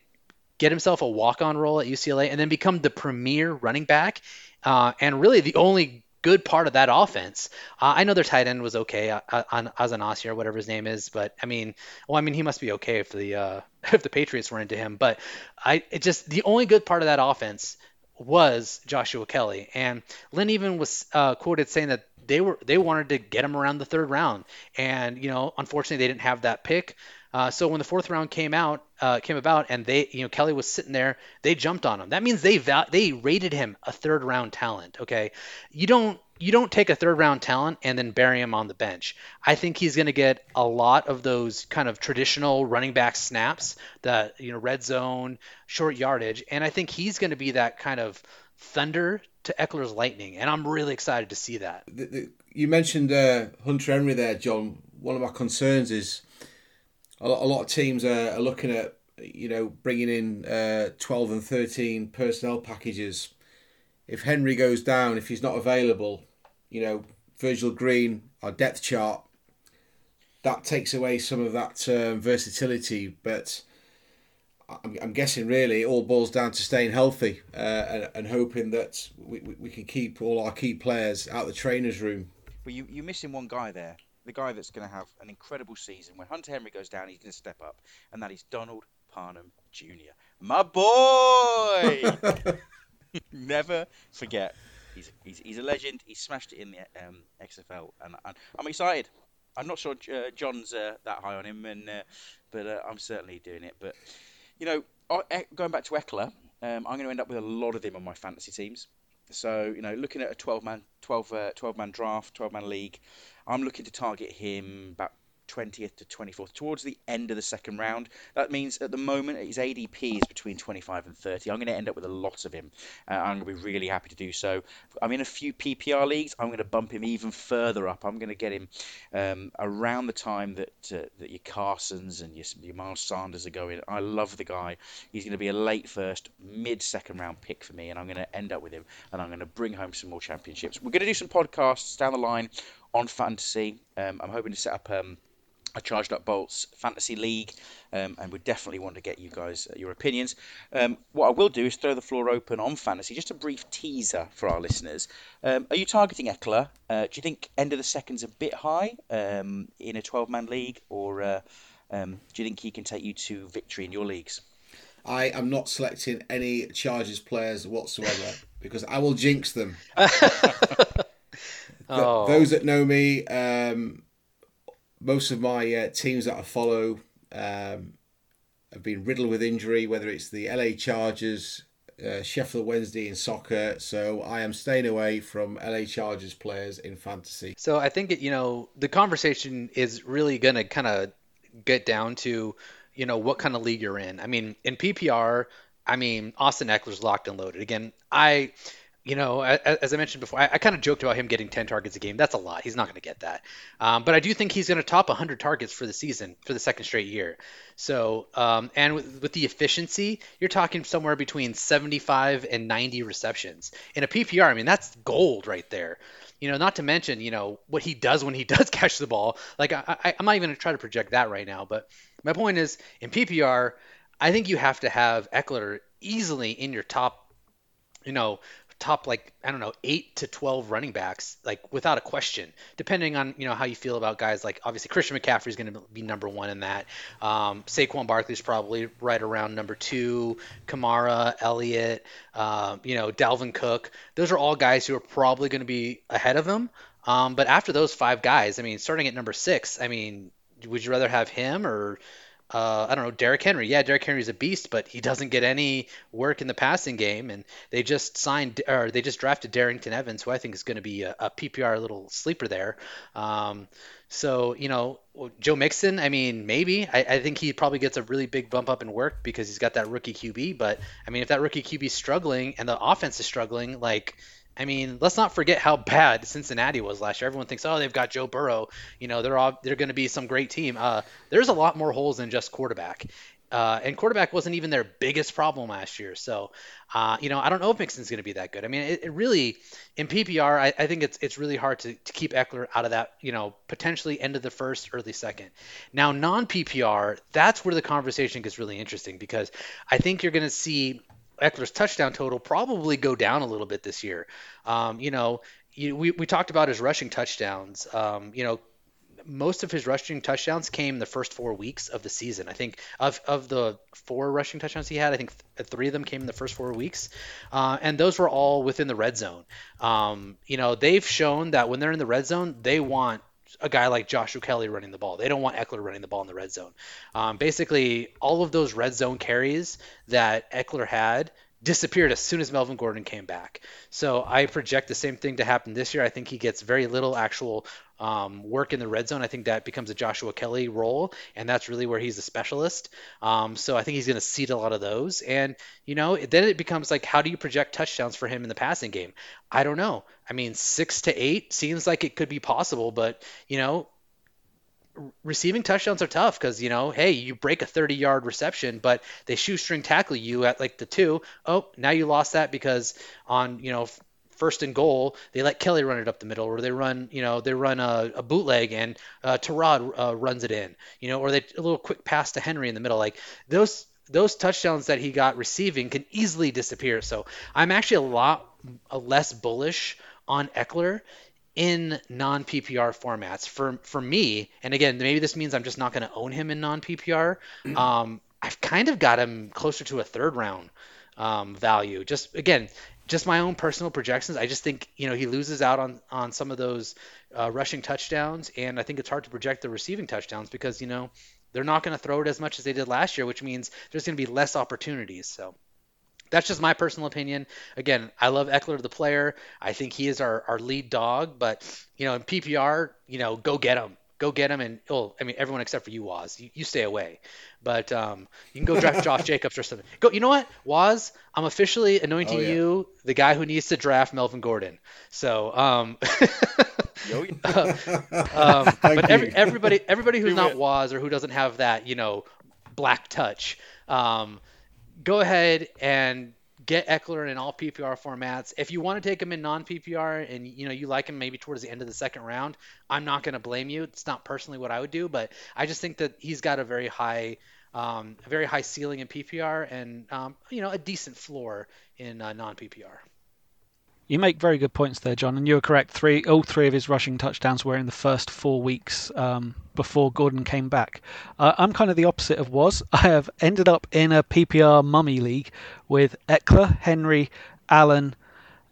get himself a walk-on role at UCLA and then become the premier running back uh, and really the only good part of that offense. Uh, I know their tight end was okay uh, uh on Azanasi or whatever his name is, but I mean, well, I mean he must be okay if the uh, if the Patriots were into him. But I it just the only good part of that offense was Joshua Kelley, and Lynn even was uh, quoted saying that they were they wanted to get him around the third round, and you know, unfortunately, they didn't have that pick. Uh, so when the fourth round came out, uh, came about, and they, you know, Kelley was sitting there, they jumped on him. That means they val- they rated him a third round talent. Okay, you don't you don't take a third round talent and then bury him on the bench. I think he's going to get a lot of those kind of traditional running back snaps, the you know, red zone, short yardage, and I think he's going to be that kind of thunder to Ekeler's lightning, and I'm really excited to see that. The, the, you mentioned uh, Hunter Henry there, John. One of my concerns is a lot, of teams are, are, looking at you know bringing in uh, 12 and 13 personnel packages. If Henry goes down, if he's not available, you know Virgil Green, our depth chart, that takes away some of that um, versatility, but I'm, I'm, guessing really it all boils down to staying healthy uh, and, and, hoping that we, we, we, can keep all our key players out of the trainer's room. But you, you're missing one guy there. The guy that's going to have an incredible season. When Hunter Henry goes down, he's going to step up, and that is Donald Parham Jr. My boy! Never forget. He's, he's, he's a legend. He smashed it in the um, XFL, and, and I'm excited. I'm not sure uh, John's uh, that high on him, and uh, but uh, I'm certainly doing it. But you know, going back to Ekeler, um, I'm going to end up with a lot of him on my fantasy teams. So, you know, looking at a 12 man, 12, uh, 12 man draft, 12 man league, I'm looking to target him about 20th to 24th, towards the end of the second round. That means at the moment his ADP is between 25 and 30. I'm going to end up with a lot of him. Uh, I'm going to be really happy to do so. I'm in a few PPR leagues. I'm going to bump him even further up. I'm going to get him um, around the time that uh, that your Carsons and your, your Miles Sanders are going. I love the guy. He's going to be a late first, mid second round pick for me, and I'm going to end up with him, and I'm going to bring home some more championships. We're going to do some podcasts down the line on fantasy. Um, I'm hoping to set up. Um, a charged up bolts fantasy league, um, and we definitely want to get you guys uh, your opinions. Um, what I will do is throw the floor open on fantasy, just a brief teaser for our listeners. Um, are you targeting Ekeler? Uh, do you think end of the second's a bit high um, in a 12 man league, or uh, Um, do you think he can take you to victory in your leagues? I am not selecting any Chargers players whatsoever because I will jinx them. Oh. Those that know me, um, most of my uh, teams that I follow um, have been riddled with injury, whether it's the LA Chargers, uh, Sheffield Wednesday in soccer. So I am staying away from LA Chargers players in fantasy. So I think it, you know the conversation is really going to kind of get down to you know what kind of league you're in. I mean, in PPR, I mean Austin Ekeler's locked and loaded. Again, I you know, as I mentioned before, I, kind of joked about him getting 10 targets a game. That's a lot. He's not going to get that. Um, but I do think he's going to top 100 targets for the season for the second straight year. So, um, and with, with, the efficiency, you're talking somewhere between 75 and 90 receptions. In a PPR, I mean, that's gold right there. You know, not to mention, you know, what he does when he does catch the ball. Like, I, I, I'm not even going to try to project that right now. But my point is, in PPR, I think you have to have Ekeler easily in your top you know, top like I don't know eight to twelve running backs like without a question. Depending on you know how you feel about guys like obviously Christian McCaffrey is going to be number one in that. Um, Saquon Barkley is probably right around number two. Kamara, Elliott, uh, you know Dalvin Cook. Those are all guys who are probably going to be ahead of him. Um, but after those five guys, I mean, starting at number six, I mean, would you rather have him or uh, I don't know, Derrick Henry. Yeah, Derrick Henry's a beast, but he doesn't get any work in the passing game. And they just signed, or they just drafted Darrynton Evans, who I think is going to be a, a, PPR little sleeper there. Um, so, you know, Joe Mixon, I mean, maybe. I, I, think he probably gets a really big bump up in work because he's got that rookie QB. But, I mean, if that rookie QB is struggling and the offense is struggling, like, I mean, let's not forget how bad Cincinnati was last year. Everyone thinks, oh, they've got Joe Burrow. You know, they're all, they're going to be some great team. Uh, there's a lot more holes than just quarterback. Uh, and quarterback wasn't even their biggest problem last year. So, uh, you know, I don't know if Mixon's going to be that good. I mean, it, it really, in PPR, I, I, think it's it's really hard to, to keep Ekeler out of that, you know, potentially end of the first, early second. Now, non PPR, that's where the conversation gets really interesting because I think you're going to see Ekeler's touchdown total probably go down a little bit this year. Um, you know, you, we, we talked about his rushing touchdowns. Um, you know, most of his rushing touchdowns came the first four weeks of the season. I think of of the four rushing touchdowns he had, I think th- three of them came in the first four weeks, uh, and those were all within the red zone. Um, you know, they've shown that when they're in the red zone, they want a guy like Joshua Kelley running the ball. They don't want Ekeler running the ball in the red zone. Um, basically, all of those red zone carries that Ekeler had disappeared as soon as Melvin Gordon came back. So I project the same thing to happen this year. I think he gets very little actual um, work in the red zone. I think that becomes a Joshua Kelley role, and that's really where he's a specialist. Um, so I think he's going to cede a lot of those. And, you know, then it becomes like, how do you project touchdowns for him in the passing game? I don't know. I mean, six to eight seems like it could be possible, but, you know, receiving touchdowns are tough because you know hey you break a 30 yard reception but they shoestring tackle you at like the two oh now you lost that because on you know first and goal, they let Kelley run it up the middle, or they run, you know, they run a, a bootleg and uh, uh, runs it in, you know, or they a little quick pass to Henry in the middle. Like those those touchdowns that he got receiving can easily disappear. So I'm actually a lot less bullish on Ekeler in non PPR formats. For for me, and again, maybe this means I'm just not going to own him in non PPR. Um, I've kind of got him closer to a third round um, value. Just again, just my own personal projections. I just think you know he loses out on on some of those uh, rushing touchdowns, and I think it's hard to project the receiving touchdowns because you know they're not going to throw it as much as they did last year, which means there's going to be less opportunities. So that's just my personal opinion. Again, I love Ekeler the player. I think he is our, our lead dog, but you know in PPR, you know go get him. Go get him and oh I mean everyone except for you Woz. You, you stay away. But um, you can go draft Josh Jacobs or something. Go you know what Woz? I'm officially anointing oh, yeah. you the guy who needs to draft Melvin Gordon. So um, uh, um but every, everybody everybody who's not Woz or who doesn't have that you know black touch um, go ahead and get Ekeler in all PPR formats. If you want to take him in non PPR and you know you like him maybe towards the end of the second round, I'm not going to blame you. It's not personally what I would do, but I just think that he's got a very high, um, a very high ceiling in PPR and um, you know a decent floor in uh, non PPR. You make very good points there, John, and you were correct. Three, all three of his rushing touchdowns were in the first four weeks um, before Gordon came back. Uh, I'm kind of the opposite of Woz. I have ended up in a PPR mummy league with Ekeler, Henry, Allen,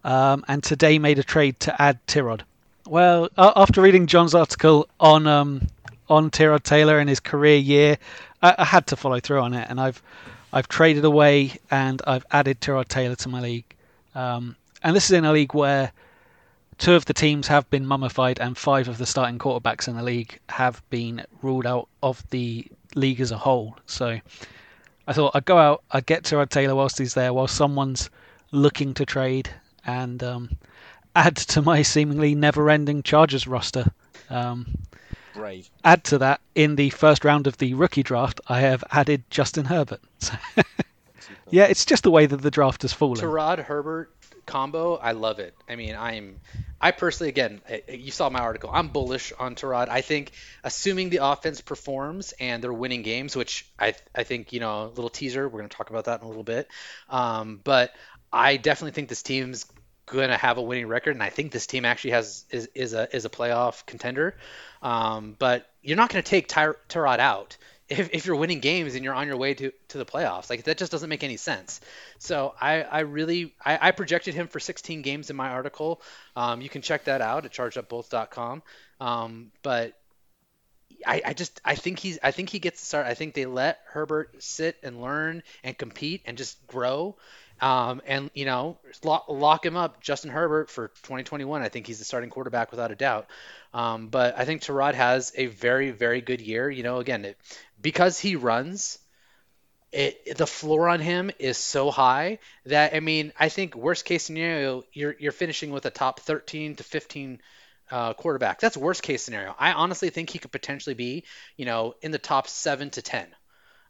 um, and today made a trade to add Tyrod. Well, after reading John's article on um, on Tyrod Taylor and his career year, I, I, had to follow through on it, and I've I've traded away and I've added Tyrod Taylor to my league. Um, and this is in a league where two of the teams have been mummified and five of the starting quarterbacks in the league have been ruled out of the league as a whole. So I thought I'd go out, I'd get Tyrod Taylor whilst he's there, while someone's looking to trade, and um, add to my seemingly never-ending Chargers roster. Um, Brave. Add to that, in the first round of the rookie draft, I have added Justin Herbert. yeah, it's just the way that the draft has fallen. Tyrod Herbert combo, I love it. I mean, I'm, I personally, again, you saw my article. I'm bullish on Tyrod. I think, assuming the offense performs and they're winning games, which I, I think, you know, a little teaser. We're going to talk about that in a little bit. Um, but I definitely think this team's going to have a winning record, and I think this team actually has is, is a is a playoff contender. Um, but you're not going to take Tyrod out if, if you're winning games and you're on your way to, to the playoffs. Like that just doesn't make any sense. So I, I really I, I projected him for 16 games in my article. Um, you can check that out at chargedupbolts.com. Um, but I, I just I think he's I think he gets to start. I think they let Herbert sit and learn and compete and just grow. Um, and you know, lock, lock, him up, Justin Herbert for 2021. I think he's the starting quarterback without a doubt. Um, but I think Tyrod has a very, very good year. You know, again, it, because he runs, it, the floor on him is so high that I mean, I think worst case scenario, you're you're finishing with a top 13 to 15 uh, quarterback. That's worst case scenario. I honestly think he could potentially be, you know, in the top seven to 10.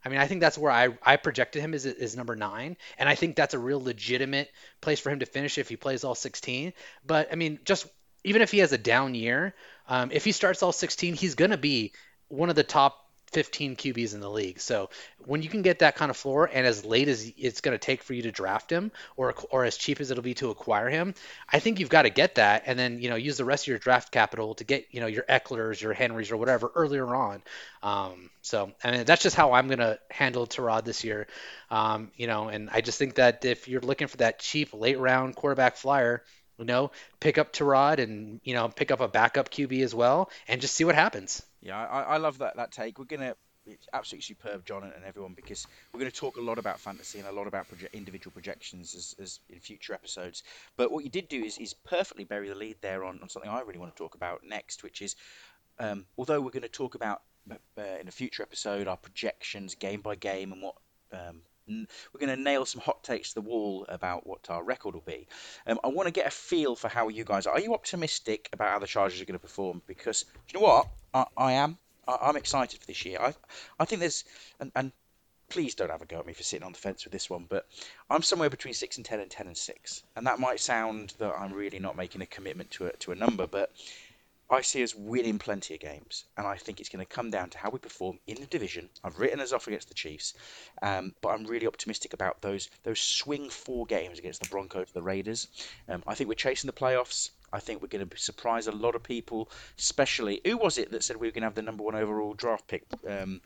I mean, I think that's where I, I projected him as, as number nine, and I think that's a real legitimate place for him to finish if he plays all 16. But I mean, just even if he has a down year, um, if he starts all 16, he's going to be one of the top 15 QBs in the league. So when you can get that kind of floor and as late as it's going to take for you to draft him or or as cheap as it'll be to acquire him, I think you've got to get that and then, you know, use the rest of your draft capital to get, you know, your Ekelers, your Henrys or whatever earlier on. Um, so, I mean, that's just how I'm going to handle Tyrod this year. Um, you know, and I just think that if you're looking for that cheap late round quarterback flyer, you know, pick up Tyrod and you know pick up a backup QB as well, and just see what happens. Yeah, I, I love that that take. We're gonna it's absolutely superb, John and everyone, because we're going to talk a lot about fantasy and a lot about proje- individual projections as, as, in future episodes. But what you did do is, is perfectly bury the lead there on, on something I really want to talk about next, which is um, although we're going to talk about uh, in a future episode our projections game by game and what um, we're going to nail some hot takes to the wall about what our record will be. Um, I want to get a feel for how you guys are. Are you optimistic about how the Chargers are going to perform? Because you know what? I, I am. I, am excited for this year. I, I think there's, and, and please don't have a go at me for sitting on the fence with this one, but I'm somewhere between six and ten and ten and six, and that might sound that I'm really not making a commitment to a to a number, but I see us winning plenty of games, and I think it's going to come down to how we perform in the division. I've written us off against the Chiefs, um, but I'm really optimistic about those those swing four games against the Broncos, the Raiders. Um, I think we're chasing the playoffs. I think we're going to surprise a lot of people, especially who was it that said we were going to have the number one overall draft pick? Um,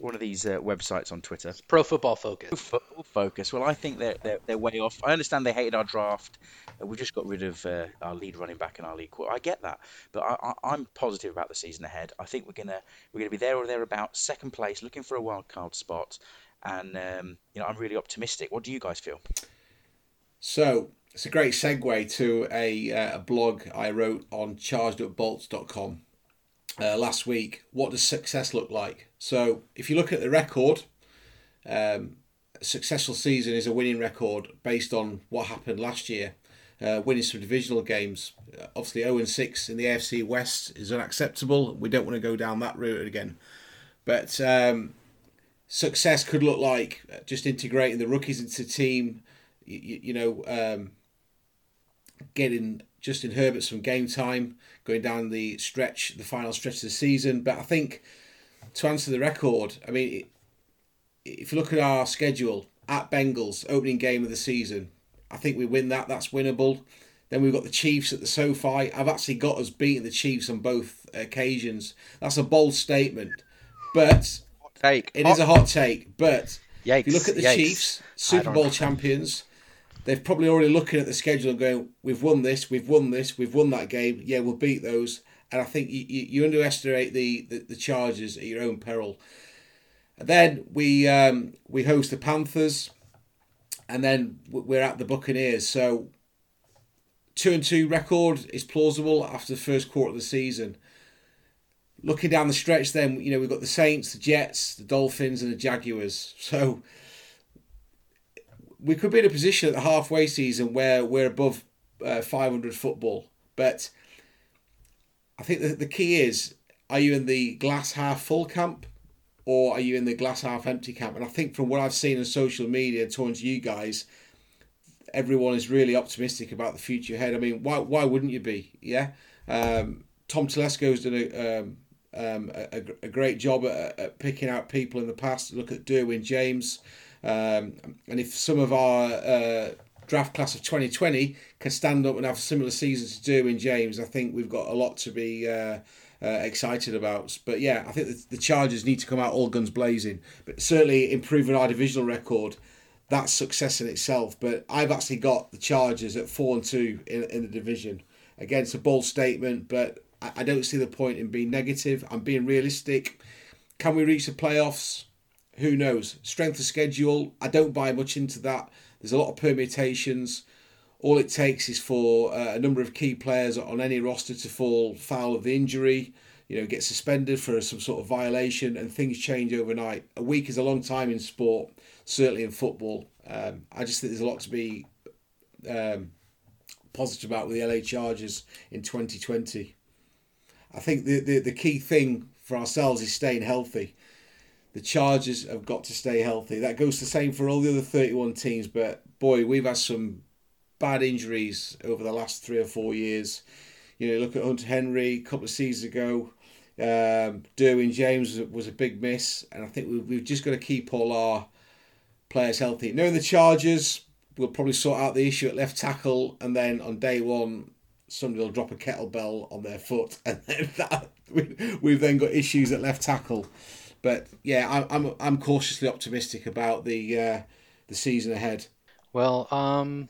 one of these uh, websites on Twitter. Pro Football Focus. Pro Football Focus. Well, I think they're, they're, they're way off. I understand they hated our draft. We just got rid of uh, our lead running back and our lead quarter. I get that, but I, am positive about the season ahead. I think we're gonna we're gonna be there or thereabout, second place, looking for a wild card spot, and um, you know I'm really optimistic. What do you guys feel? So it's a great segue to a, uh, a blog I wrote on chargedupbolts.com uh, last week. What does success look like? So, if you look at the record, um, a successful season is a winning record based on what happened last year, uh, winning some divisional games. Uh, obviously, 0 6 in the AFC West is unacceptable. We don't want to go down that route again. But um, success could look like uh, just integrating the rookies into the team, you, you know, um, getting Justin Herbert some game time, going down the stretch, the final stretch of the season. But I think to answer the record, I mean, if you look at our schedule at Bengals, opening game of the season, I think we win that. That's winnable. Then we've got the Chiefs at the SoFi. I've actually got us beating the Chiefs on both occasions. That's a bold statement, but take. it is a hot take. But Yikes! if you look at the yikes. Chiefs, Super Bowl know. champions, they've probably already looking at the schedule and going, "We've won this, we've won this, we've won that game. Yeah, we'll beat those." And I think you, you, you underestimate the, the the Chargers at your own peril. And then we um, we host the Panthers, and then we're at the Buccaneers. So two and two record is plausible after the first quarter of the season. Looking down the stretch, then you know we've got the Saints, the Jets, the Dolphins, and the Jaguars. So we could be in a position at the halfway season where we're above uh, 500 football. But I think the, the key is: are you in the glass half full camp, or are you in the glass half empty camp? And I think from what I've seen on social media, towards you guys, everyone is really optimistic about the future ahead. I mean, why why wouldn't you be? Yeah. Um, Tom Telesco's done a, um, um, a, a great job at, at picking out people in the past. Look at Derwin James. Um, and if some of our uh, draft class of 2020 can stand up and have similar season to Derwin James, I think we've got a lot to be uh, uh, excited about. But yeah, I think the, the Chargers need to come out all guns blazing. But certainly improving our divisional record, that's success in itself. But I've actually got the Chargers at four and two in, in the division. Again, it's a bold statement, but I, I don't see the point in being negative. I'm being realistic. Can we reach the playoffs? Who knows? Strength of schedule, I don't buy much into that. There's a lot of permutations. All it takes is for uh, a number of key players on any roster to fall foul of the injury, you know, get suspended for some sort of violation, and things change overnight. A week is a long time in sport, certainly in football. Um, I just think there's a lot to be um, positive about with the LA Chargers in 2020. I think the, the, the key thing for ourselves is staying healthy. The Chargers have got to stay healthy. That goes the same for all the other 31 teams, but boy, we've had some bad injuries over the last three or four years. You know, look at Hunter Henry a couple of seasons ago. Um, Derwin James was, a big miss, and I think we've, we've just got to keep all our players healthy. Knowing the Chargers, we'll probably sort out the issue at left tackle, and then on day one, somebody will drop a kettlebell on their foot, and then that we, we've then got issues at left tackle. But yeah, I'm I'm, I'm cautiously optimistic about the uh, the season ahead. Well, um,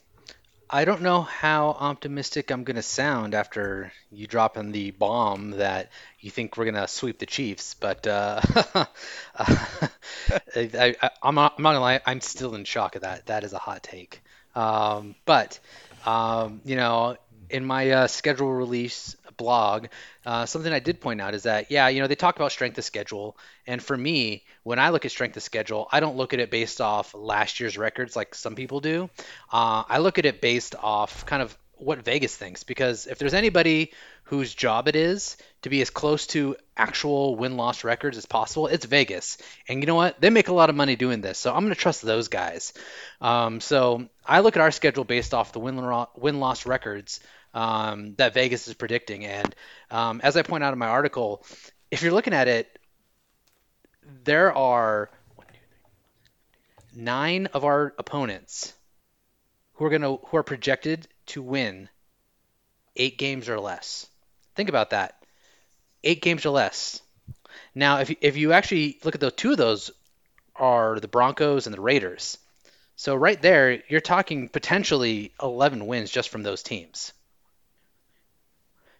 I don't know how optimistic I'm going to sound after you dropping the bomb that you think we're going to sweep the Chiefs, but uh, I, I'm not, not gonna lie, I'm still in shock of that. That is a hot take. Um, but um, you know, in my uh, schedule release blog, uh, something I did point out is that yeah, you know, they talk about strength of schedule, and for me, when I look at strength of schedule, I don't look at it based off last year's records like some people do. Uh, I look at it based off kind of what Vegas thinks because if there's anybody whose job it is to be as close to actual win loss records as possible, it's Vegas. And you know what? They make a lot of money doing this, so I'm going to trust those guys. Um, so I look at our schedule based off the win loss records um, that Vegas is predicting. And um, as I point out in my article, if you're looking at it, there are nine of our opponents who are gonna who are projected to win eight games or less. Think about that. Eight games or less. Now, if if you actually look at those, two of those are the Broncos and the Raiders. So right there, you're talking potentially 11 wins just from those teams.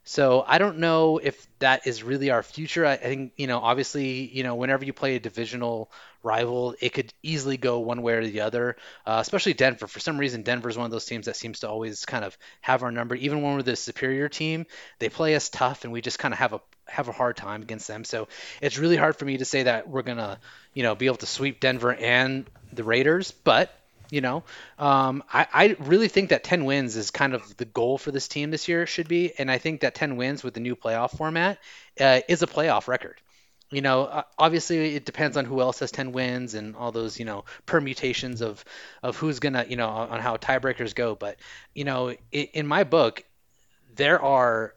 So I don't know if that is really our future. I, I think you know, obviously, you know, whenever you play a divisional rival, it could easily go one way or the other. Uh, especially Denver. For some reason, Denver is one of those teams that seems to always kind of have our number. Even when we're the superior team, they play us tough, and we just kind of have a have a hard time against them. So it's really hard for me to say that we're gonna, you know, be able to sweep Denver and the Raiders, but you know, um, I, I really think that 10 wins is kind of the goal for this team this year should be, and I think that 10 wins with the new playoff format uh, is a playoff record. You know, uh, obviously it depends on who else has 10 wins and all those, you know, permutations of of who's gonna, you know, on how tiebreakers go. But you know, in, in my book, there are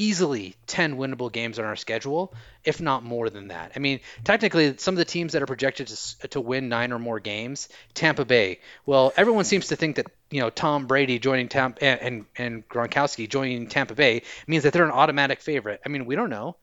easily 10 winnable games on our schedule, if not more than that. I mean, technically, some of the teams that are projected to, to win nine or more games, Tampa Bay. Well, everyone seems to think that you know Tom Brady joining Tampa and, and and Gronkowski joining Tampa Bay means that they're an automatic favorite. I mean, we don't know.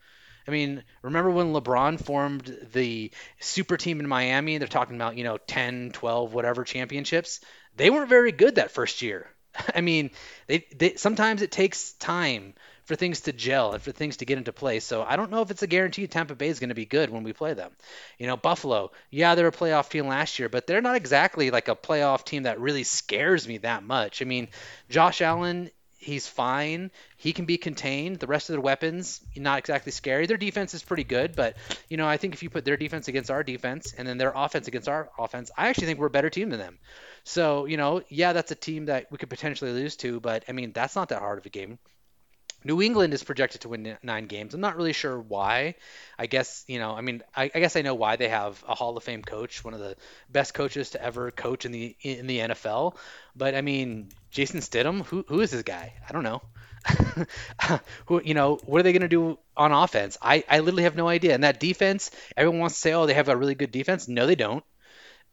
I mean, remember when LeBron formed the super team in Miami? They're talking about, you know, 10, 12, whatever championships. They weren't very good that first year. I mean, they, they sometimes it takes time for things to gel and for things to get into place. So I don't know if it's a guarantee Tampa Bay is going to be good when we play them. You know, Buffalo, yeah, they're a playoff team last year, but they're not exactly like a playoff team that really scares me that much. I mean, Josh Allen he's fine. He can be contained. The rest of their weapons, not exactly scary. Their defense is pretty good, but you know, I think if you put their defense against our defense and then their offense against our offense, I actually think we're a better team than them. So, you know, yeah, that's a team that we could potentially lose to, but I mean, that's not that hard of a game. New England is projected to win nine games. I'm not really sure why. I guess you know. I mean, I, I, guess I know why they have a Hall of Fame coach, one of the best coaches to ever coach in the in the NFL. But I mean, Jason Stidham, who who is this guy? I don't know. who you know? What are they going to do on offense? I I literally have no idea. And that defense, everyone wants to say, oh, they have a really good defense. No, they don't.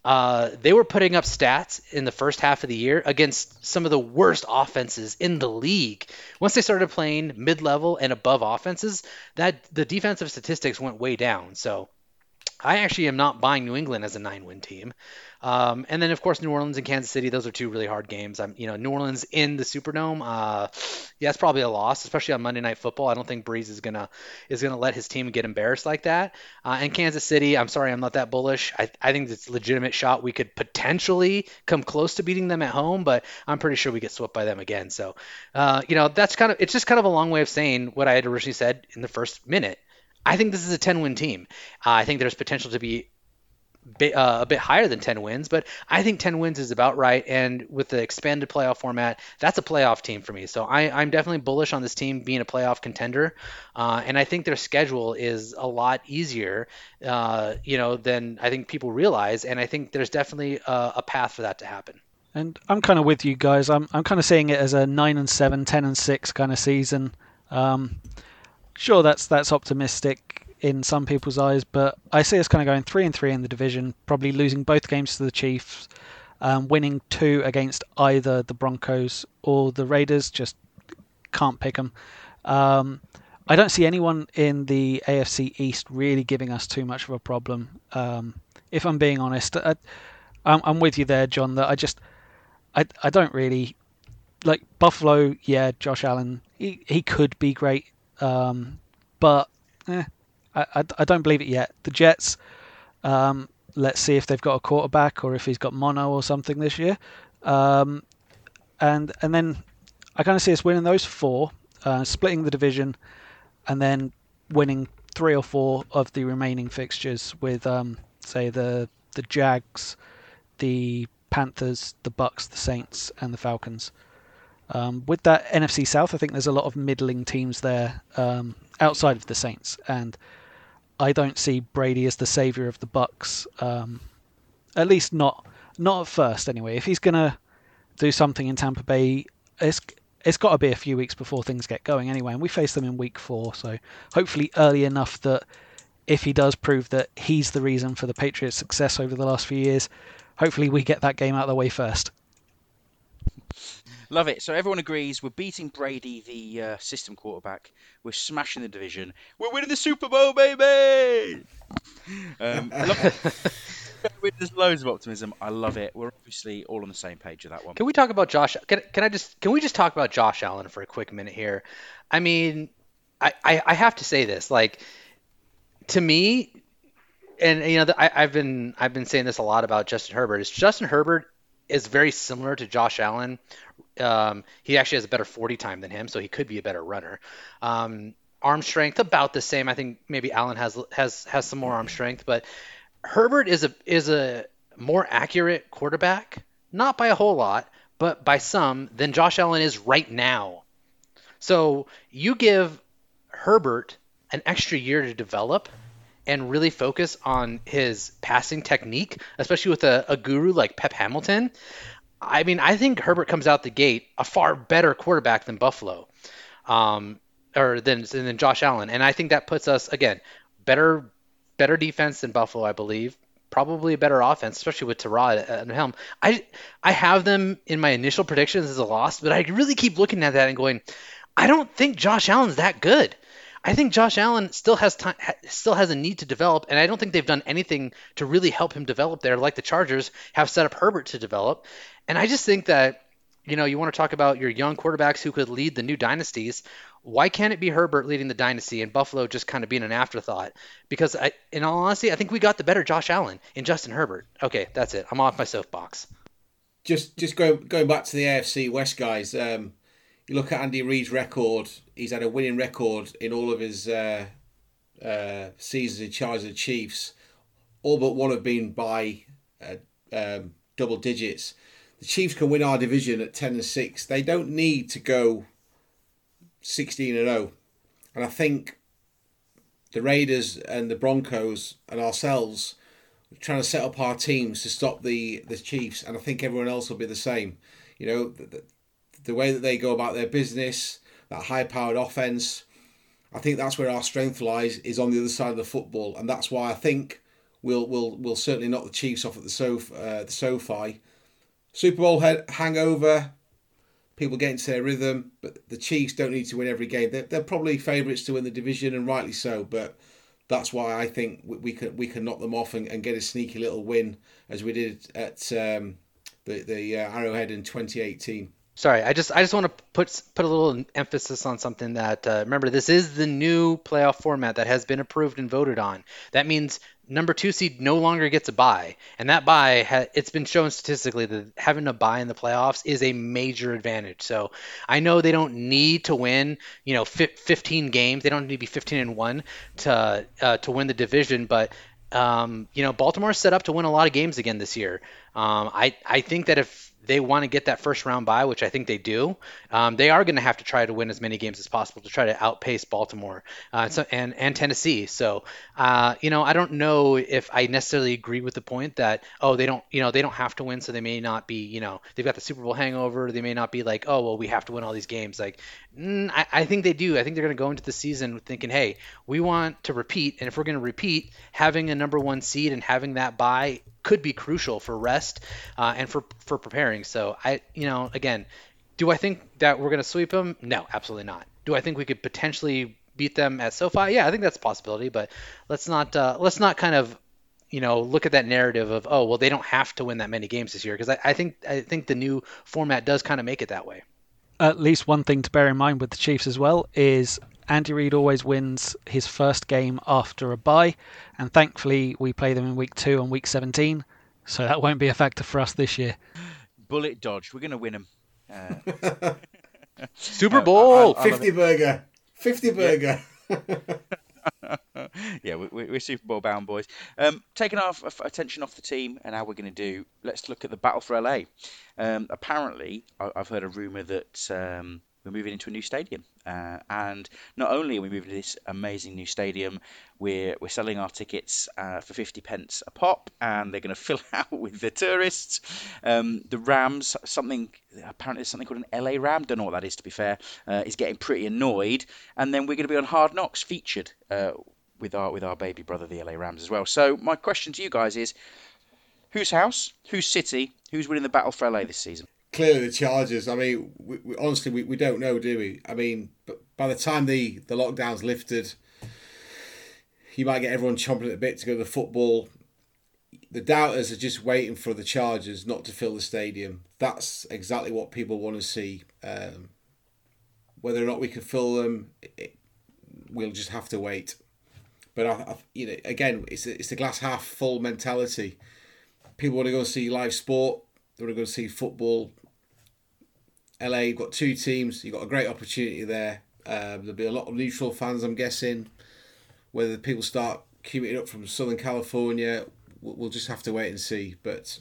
Uh, they were putting up stats in the first half of the year against some of the worst offenses in the league. Once they started playing mid-level and above offenses, that the defensive statistics went way down. So I actually am not buying New England as a nine-win team. Um, and then of course New Orleans and Kansas City, those are two really hard games. I'm, you know, New Orleans in the Superdome, uh, yeah, it's probably a loss, especially on Monday Night Football. I don't think Brees is gonna is gonna let his team get embarrassed like that. Uh, and Kansas City, I'm sorry, I'm not that bullish. I, I think it's a legitimate shot. We could potentially come close to beating them at home, but I'm pretty sure we get swept by them again. So, uh, you know, that's kind of it's just kind of a long way of saying what I had originally said in the first minute. I think this is a 10 win team. Uh, I think there's potential to be bit, uh, a bit higher than 10 wins, but I think 10 wins is about right. And with the expanded playoff format, that's a playoff team for me. So I, am definitely bullish on this team being a playoff contender. Uh, and I think their schedule is a lot easier, uh, you know, than I think people realize. And I think there's definitely a, a path for that to happen. And I'm kind of with you guys. I'm I'm kind of seeing it as a nine and seven, 10 and six kind of season. Um, sure, that's that's optimistic in some people's eyes, but I see us kind of going three and three in the division, probably losing both games to the Chiefs, um, winning two against either the Broncos or the Raiders. Just can't pick them. Um, I don't see anyone in the AFC East really giving us too much of a problem. Um, if I'm being honest, I, am with you there, John. That I just I I don't really like Buffalo. Yeah, Josh Allen. He he could be great, um, but eh, I, I, I don't believe it yet. The Jets, um, let's see if they've got a quarterback or if he's got mono or something this year. Um, and and then I kind of see us winning those four, uh, splitting the division, and then winning three or four of the remaining fixtures with, um, say, the the Jags, the Panthers, the Bucks, the Saints, and the Falcons. Um, with that NFC South, I think there's a lot of middling teams there um, outside of the Saints, and I don't see Brady as the savior of the Bucks. Um, at least not not at first, anyway. If he's gonna do something in Tampa Bay, it's it's got to be a few weeks before things get going anyway. And we face them in week four, so hopefully early enough that if he does prove that he's the reason for the Patriots' success over the last few years, hopefully we get that game out of the way first. Love it. So everyone agrees we're beating Brady, the uh, system quarterback. We're smashing the division. We're winning the Super Bowl, baby. Um, There's loads of optimism. I love it. We're obviously all on the same page with that one. Can we talk about Josh? Can, can I just can we just talk about Josh Allen for a quick minute here? I mean, I, I, I have to say this. Like, to me, and you know, I, have been I've been saying this a lot about Justin Herbert. Is Justin Herbert is very similar to Josh Allen um, he actually has a better 40 time than him, so he could be a better runner. Um, arm strength about the same. I think maybe Allen has has has some more arm strength, but Herbert is a is a more accurate quarterback, not by a whole lot, but by some than Josh Allen is right now. So you give Herbert an extra year to develop and really focus on his passing technique, especially with a, a guru like Pep Hamilton. I mean, I think Herbert comes out the gate a far better quarterback than Buffalo. Um, or than than Josh Allen, and I think that puts us again better better defense than Buffalo, I believe. Probably a better offense, especially with Tyrod at the helm. I I have them in my initial predictions as a loss, but I really keep looking at that and going, I don't think Josh Allen's that good. I think Josh Allen still has time, still has a need to develop, and I don't think they've done anything to really help him develop there, like the Chargers have set up Herbert to develop. And I just think that you know, you want to talk about your young quarterbacks who could lead the new dynasties. Why can't it be Herbert leading the dynasty and Buffalo just kind of being an afterthought? Because I, in all honesty, I think we got the better Josh Allen and Justin Herbert. Okay, that's it. I'm off my soapbox. Just, just going going back to the AFC West guys. Um, you look at Andy Reid's record. He's had a winning record in all of his uh, uh, seasons in charge of the Chiefs. All but one have been by uh, um, double digits the Chiefs can win our division at 10 and 6. They don't need to go 16 and 0. And I think the Raiders and the Broncos and ourselves are trying to set up our teams to stop the, the Chiefs. And I think everyone else will be the same. You know, the, the way that they go about their business, that high powered offense, I think that's where our strength lies, is on the other side of the football. And that's why I think we'll, we'll, we'll certainly knock the Chiefs off at the, Sof- uh, the SoFi Super Bowl hangover, people get into their rhythm, but the Chiefs don't need to win every game. They're, they're probably favourites to win the division, and rightly so. But that's why I think we, we can we can knock them off and, and get a sneaky little win as we did at um, the the uh, Arrowhead in 2018. Sorry, I just I just want to put put a little emphasis on something that uh, remember this is the new playoff format that has been approved and voted on. That means number two seed no longer gets a bye, and that bye ha- it's been shown statistically that having a bye in the playoffs is a major advantage. So I know they don't need to win, you know, 15 games. They don't need to be 15 and one to uh, to win the division, but um, you know, Baltimore's set up to win a lot of games again this year. Um, I I think that if they want to get that first round bye, which I think they do, um, they are going to have to try to win as many games as possible to try to outpace Baltimore uh, so, and and Tennessee. So, uh, you know, I don't know if I necessarily agree with the point that oh they don't you know they don't have to win, so they may not be you know they've got the Super Bowl hangover. They may not be like oh well we have to win all these games. Like mm, I, I think they do. I think they're going to go into the season thinking hey we want to repeat, and if we're going to repeat, having a number one seed and having that bye could be crucial for rest uh, and for for preparing. So I, you know, again, do I think that we're going to sweep them? No, absolutely not. Do I think we could potentially beat them at SoFi? Yeah, I think that's a possibility. But let's not uh, let's not kind of you know look at that narrative of oh well they don't have to win that many games this year because I, I think I think the new format does kind of make it that way. At least one thing to bear in mind with the Chiefs as well is Andy Reid always wins his first game after a bye, and thankfully we play them in week two and week 17, so that won't be a factor for us this year. Bullet dodge. We're going to win them. Uh... Super Bowl, I, I, I 50 burger, 50 burger. Yeah. yeah, we, are Super Bowl bound boys. Um, taking our attention off the team and how we're going to do, let's look at the battle for LA. Um, apparently, I, have heard a rumor that um, we're moving into a new stadium. Uh, and not only are we moving to this amazing new stadium, we're, we're selling our tickets uh, for 50 pence a pop, and they're going to fill out with the tourists. Um, the Rams, something apparently something called an LA Ram, don't know what that is to be fair, uh, is getting pretty annoyed. And then we're going to be on Hard Knocks featured uh, with our with our baby brother, the LA Rams, as well. So my question to you guys is. Whose house? Whose city? Who's winning the battle for LA this season? Clearly the Chargers. I mean, we, we, honestly, we, we don't know, do we? I mean, but by the time the the lockdown's lifted, you might get everyone chomping at the bit to go to the football. The doubters are just waiting for the Chargers not to fill the stadium. That's exactly what people want to see. Um, whether or not we can fill them, it, we'll just have to wait. But I, I, you know, again, it's it's a glass half full mentality. People want to go see live sport. They want to go see football. LA, you've got two teams. You've got a great opportunity there. Um, there'll be a lot of neutral fans, I'm guessing. Whether people start queuing up from Southern California, we'll just have to wait and see. But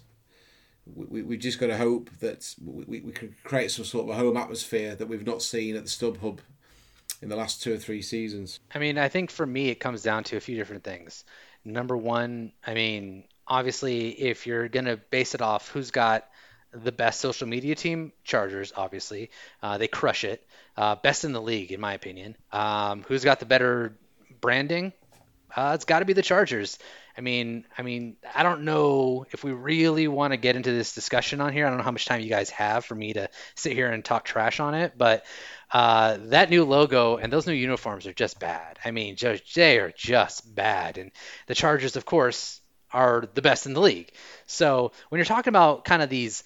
we, we, just got to hope that we, we can create some sort of a home atmosphere that we've not seen at the StubHub in the last two or three seasons. I mean, I think for me, it comes down to a few different things. Number one, I mean, obviously, if you're going to base it off who's got the best social media team, Chargers, obviously. Uh, they crush it. Uh, best in the league, in my opinion. Um, who's got the better branding? Uh, it's got to be the Chargers. I mean, I mean, I don't know if we really want to get into this discussion on here. I don't know how much time you guys have for me to sit here and talk trash on it, but uh, that new logo and those new uniforms are just bad. I mean, just, they are just bad. And the Chargers, of course, are the best in the league. So when you're talking about kind of these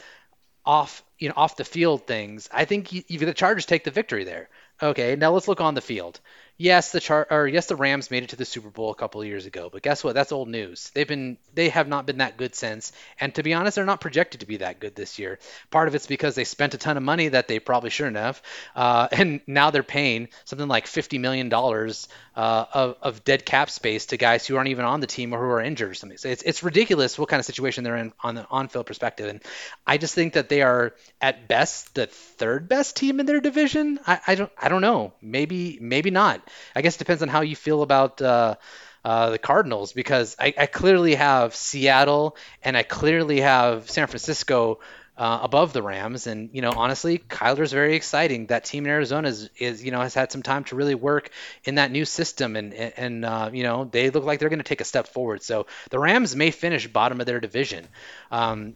off, you know, off the field things, I think you, the Chargers take the victory there. Okay, now let's look on the field yes, the char or yes, the Rams made it to the Super Bowl a couple of years ago, but guess what? That's old news. They've been they have not been that good since, and to be honest, they're not projected to be that good this year. Part of it's because they spent a ton of money that they probably shouldn't have, uh, and now they're paying something like fifty million dollars uh, of, of dead cap space to guys who aren't even on the team or who are injured or something. So it's it's ridiculous what kind of situation they're in on the on-field perspective, and I just think that they are at best the third best team in their division. I, I don't I don't know. Maybe maybe not. I guess it depends on how you feel about uh, uh, the Cardinals because I, I, clearly have Seattle and I clearly have San Francisco uh, above the Rams. And you know, honestly, Kyler's very exciting. That team in Arizona is, is you know has had some time to really work in that new system, and and uh, you know they look like they're going to take a step forward. So the Rams may finish bottom of their division. Um,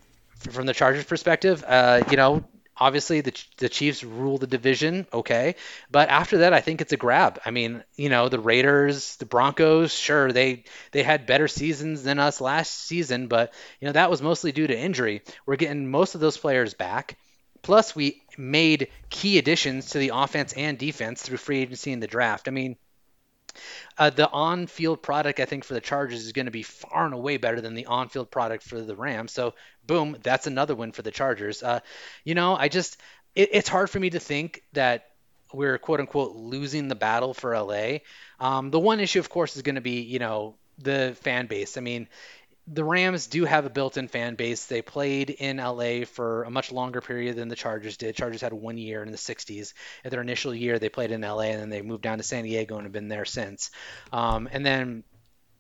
from the Chargers' perspective, uh, you know, obviously the the Chiefs rule the division, okay, but after that, I think it's a grab. I mean, you know, the Raiders, the Broncos, sure they they had better seasons than us last season, but you know that was mostly due to injury. We're getting most of those players back. Plus, we made key additions to the offense and defense through free agency and the draft. I mean, uh, the on-field product, I think, for the Chargers is going to be far and away better than the on-field product for the Rams. So, boom, that's another win for the Chargers. Uh, you know, I just it, it's hard for me to think that we're quote unquote losing the battle for LA. Um, the one issue, of course, is going to be you know the fan base. I mean, the Rams do have a built-in fan base. They played in LA for a much longer period than the Chargers did. Chargers had one year in the 60s. At their initial year, they played in LA, and then they moved down to San Diego and have been there since. Um, and then,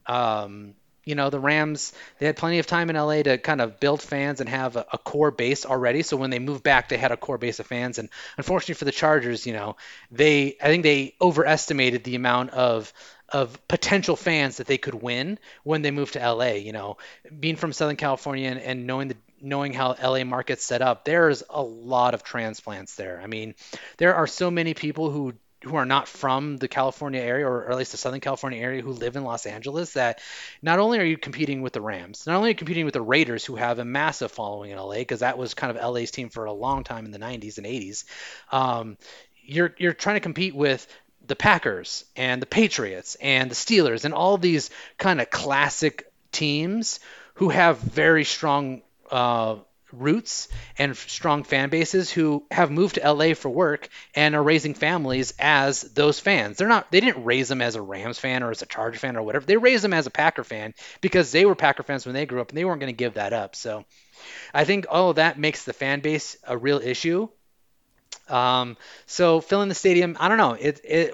um, you know, the Rams they had plenty of time in LA to kind of build fans and have a, a core base already. So when they moved back, they had a core base of fans. And unfortunately for the Chargers, you know, they I think they overestimated the amount of of potential fans that they could win when they move to LA. You know, being from Southern California and, and knowing the knowing how LA market's set up, there's a lot of transplants there. I mean, there are so many people who who are not from the California area or, at least the Southern California area who live in Los Angeles that not only are you competing with the Rams, not only are you competing with the Raiders who have a massive following in LA because that was kind of LA's team for a long time in the 90s and 80s. Um, you're you're trying to compete with the Packers and the Patriots and the Steelers and all these kind of classic teams who have very strong uh, roots and strong fan bases who have moved to LA for work and are raising families as those fans. They're not they didn't raise them as a Rams fan or as a Charger fan or whatever. They raised them as a Packer fan because they were Packer fans when they grew up and they weren't going to give that up. So I think all of that makes the fan base a real issue um, so filling the stadium, I don't know. It it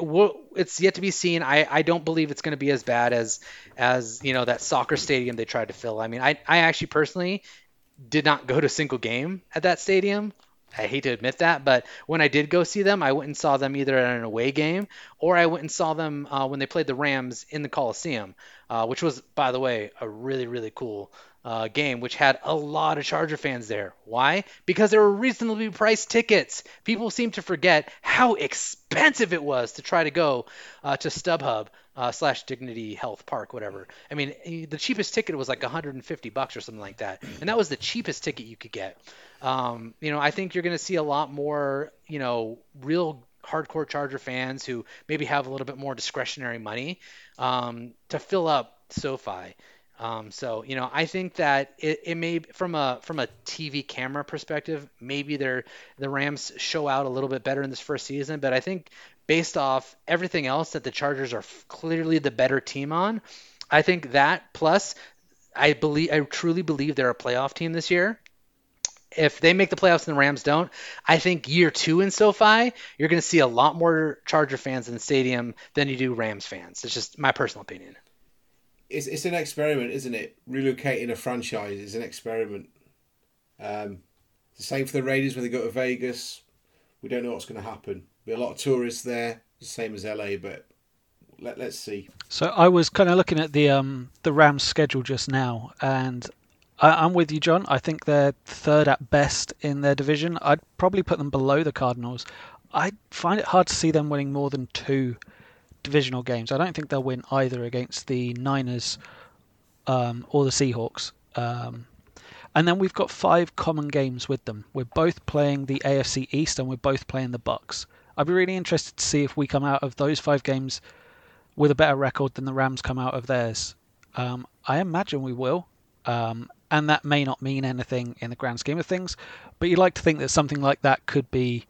it's yet to be seen. I, I don't believe it's going to be as bad as as you know that soccer stadium they tried to fill. I mean, I I actually personally did not go to a single game at that stadium. I hate to admit that, but when I did go see them, I went and saw them either at an away game or I went and saw them uh, when they played the Rams in the Coliseum, uh, which was, by the way, a really, really cool uh, game, which had a lot of Charger fans there. Why? Because there were reasonably priced tickets. People seem to forget how expensive it was to try to go uh, to StubHub uh, slash Dignity Health Park, whatever. I mean, eh, the cheapest ticket was like 150 bucks or something like that, and that was the cheapest ticket you could get. Um, you know, I think you're going to see a lot more, you know, real hardcore Charger fans who maybe have a little bit more discretionary money um, to fill up SoFi. Um, so you know, I think that it, it may from a from a TV camera perspective, maybe they're the Rams show out a little bit better in this first season, but I think based off everything else that the Chargers are clearly the better team on, I think that plus I believe I truly believe they're a playoff team this year. If they make the playoffs and the Rams don't, I think year two in SoFi, you're going to see a lot more Charger fans in the stadium than you do Rams fans. It's just my personal opinion it's it's an experiment, isn't it? Relocating a franchise is an experiment. Um, The same for the Raiders when they go to Vegas. We don't know what's going to happen. Be a lot of tourists there, the same as LA, but let, let's see. So I was kind of looking at the um the Rams schedule just now, and I, I'm with you, John. I think they're third at best in their division. I'd probably put them below the Cardinals. I find it hard to see them winning more than two divisional games. I don't think they'll win either against the Niners um, or the Seahawks. Um, and then we've got five common games with them. We're both playing the AFC East and we're both playing the Bucks. I'd be really interested to see if we come out of those five games with a better record than the Rams come out of theirs. Um, I imagine we will, um, and that may not mean anything in the grand scheme of things, but you'd like to think that something like that could be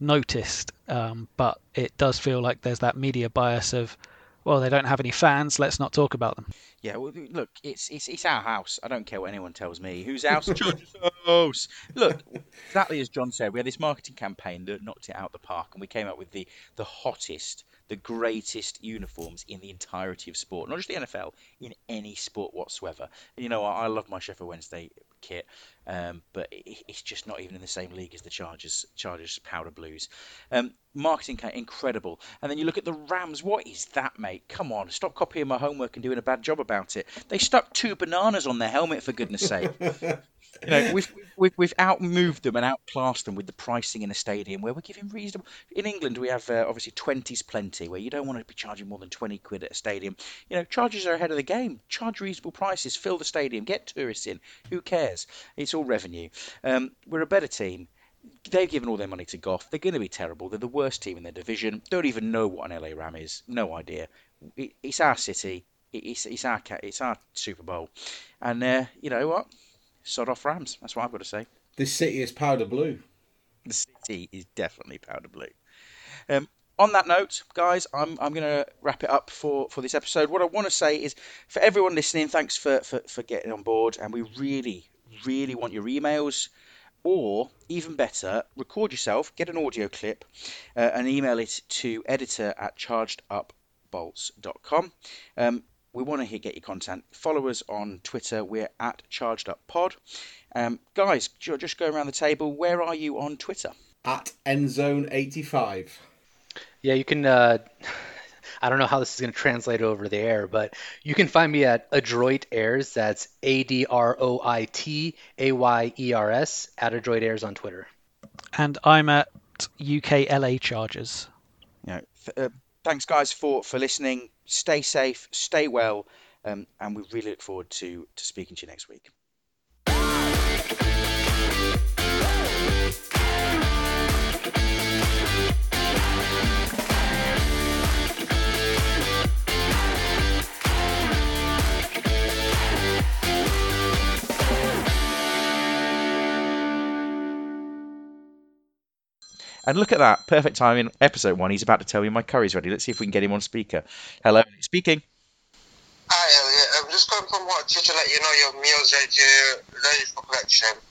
noticed. Um, but it does feel like there's that media bias of, well, they don't have any fans. Let's not talk about them. Yeah, well, look, it's it's it's our house. I don't care what anyone tells me. Whose house? George's house. Look, exactly as John said, we had this marketing campaign that knocked it out of the park, and we came up with the the hottest, the greatest uniforms in the entirety of sport, not just the NFL, in any sport whatsoever. You know, I, I love my Sheffield Wednesday kit, um, but it, it's just not even in the same league as the Chargers Chargers powder blues. Um, marketing incredible, and then you look at the Rams. What is that, mate? Come on, stop copying my homework and doing a bad job about it. They stuck two bananas on their helmet for goodness sake. you know, we've, we've, we've outmoved them and outclassed them with the pricing in a stadium where we're giving reasonable. In England, we have uh, obviously 20's plenty, where you don't want to be charging more than 20 quid at a stadium. You know, charges are ahead of the game. Charge reasonable prices, fill the stadium, get tourists in. Who cares? It's all revenue. Um, we're a better team. They've given all their money to Goff. They're going to be terrible. They're the worst team in their division. Don't even know what an LA Ram is. No idea. It's our city. It, it's, it's our it's our Super Bowl, and uh, you know what? sod off Rams. That's what I've got to say. This city is powder blue. The city is definitely powder blue. Um, on that note, guys, I'm, I'm going to wrap it up for, for this episode. What I want to say is for everyone listening, thanks for, for, for getting on board. And we really, really want your emails. Or, even better, record yourself, get an audio clip, uh, and email it to editor at chargedupbolts.com. Um, we want to get your content. Follow us on Twitter. We're at Charged Up Pod. Um, guys, just go around the table. Where are you on Twitter? At Endzone85. Yeah, you can. Uh, I don't know how this is going to translate over the air, but you can find me at Adroit Ayers. That's A D R O I T A Y E R S at Adroit Ayers on Twitter. And I'm at UK LA Chargers. Yeah. uh, thanks, guys, for for listening stay safe, stay well, um, and we really look forward to, to speaking to you next week. And look at that, perfect timing. Episode one, he's about to tell me my curry's ready. Let's see if we can get him on speaker. Hello, speaking. Hi, Elliot. I'm just calling from what to let you know your meal's ready, ready for collection.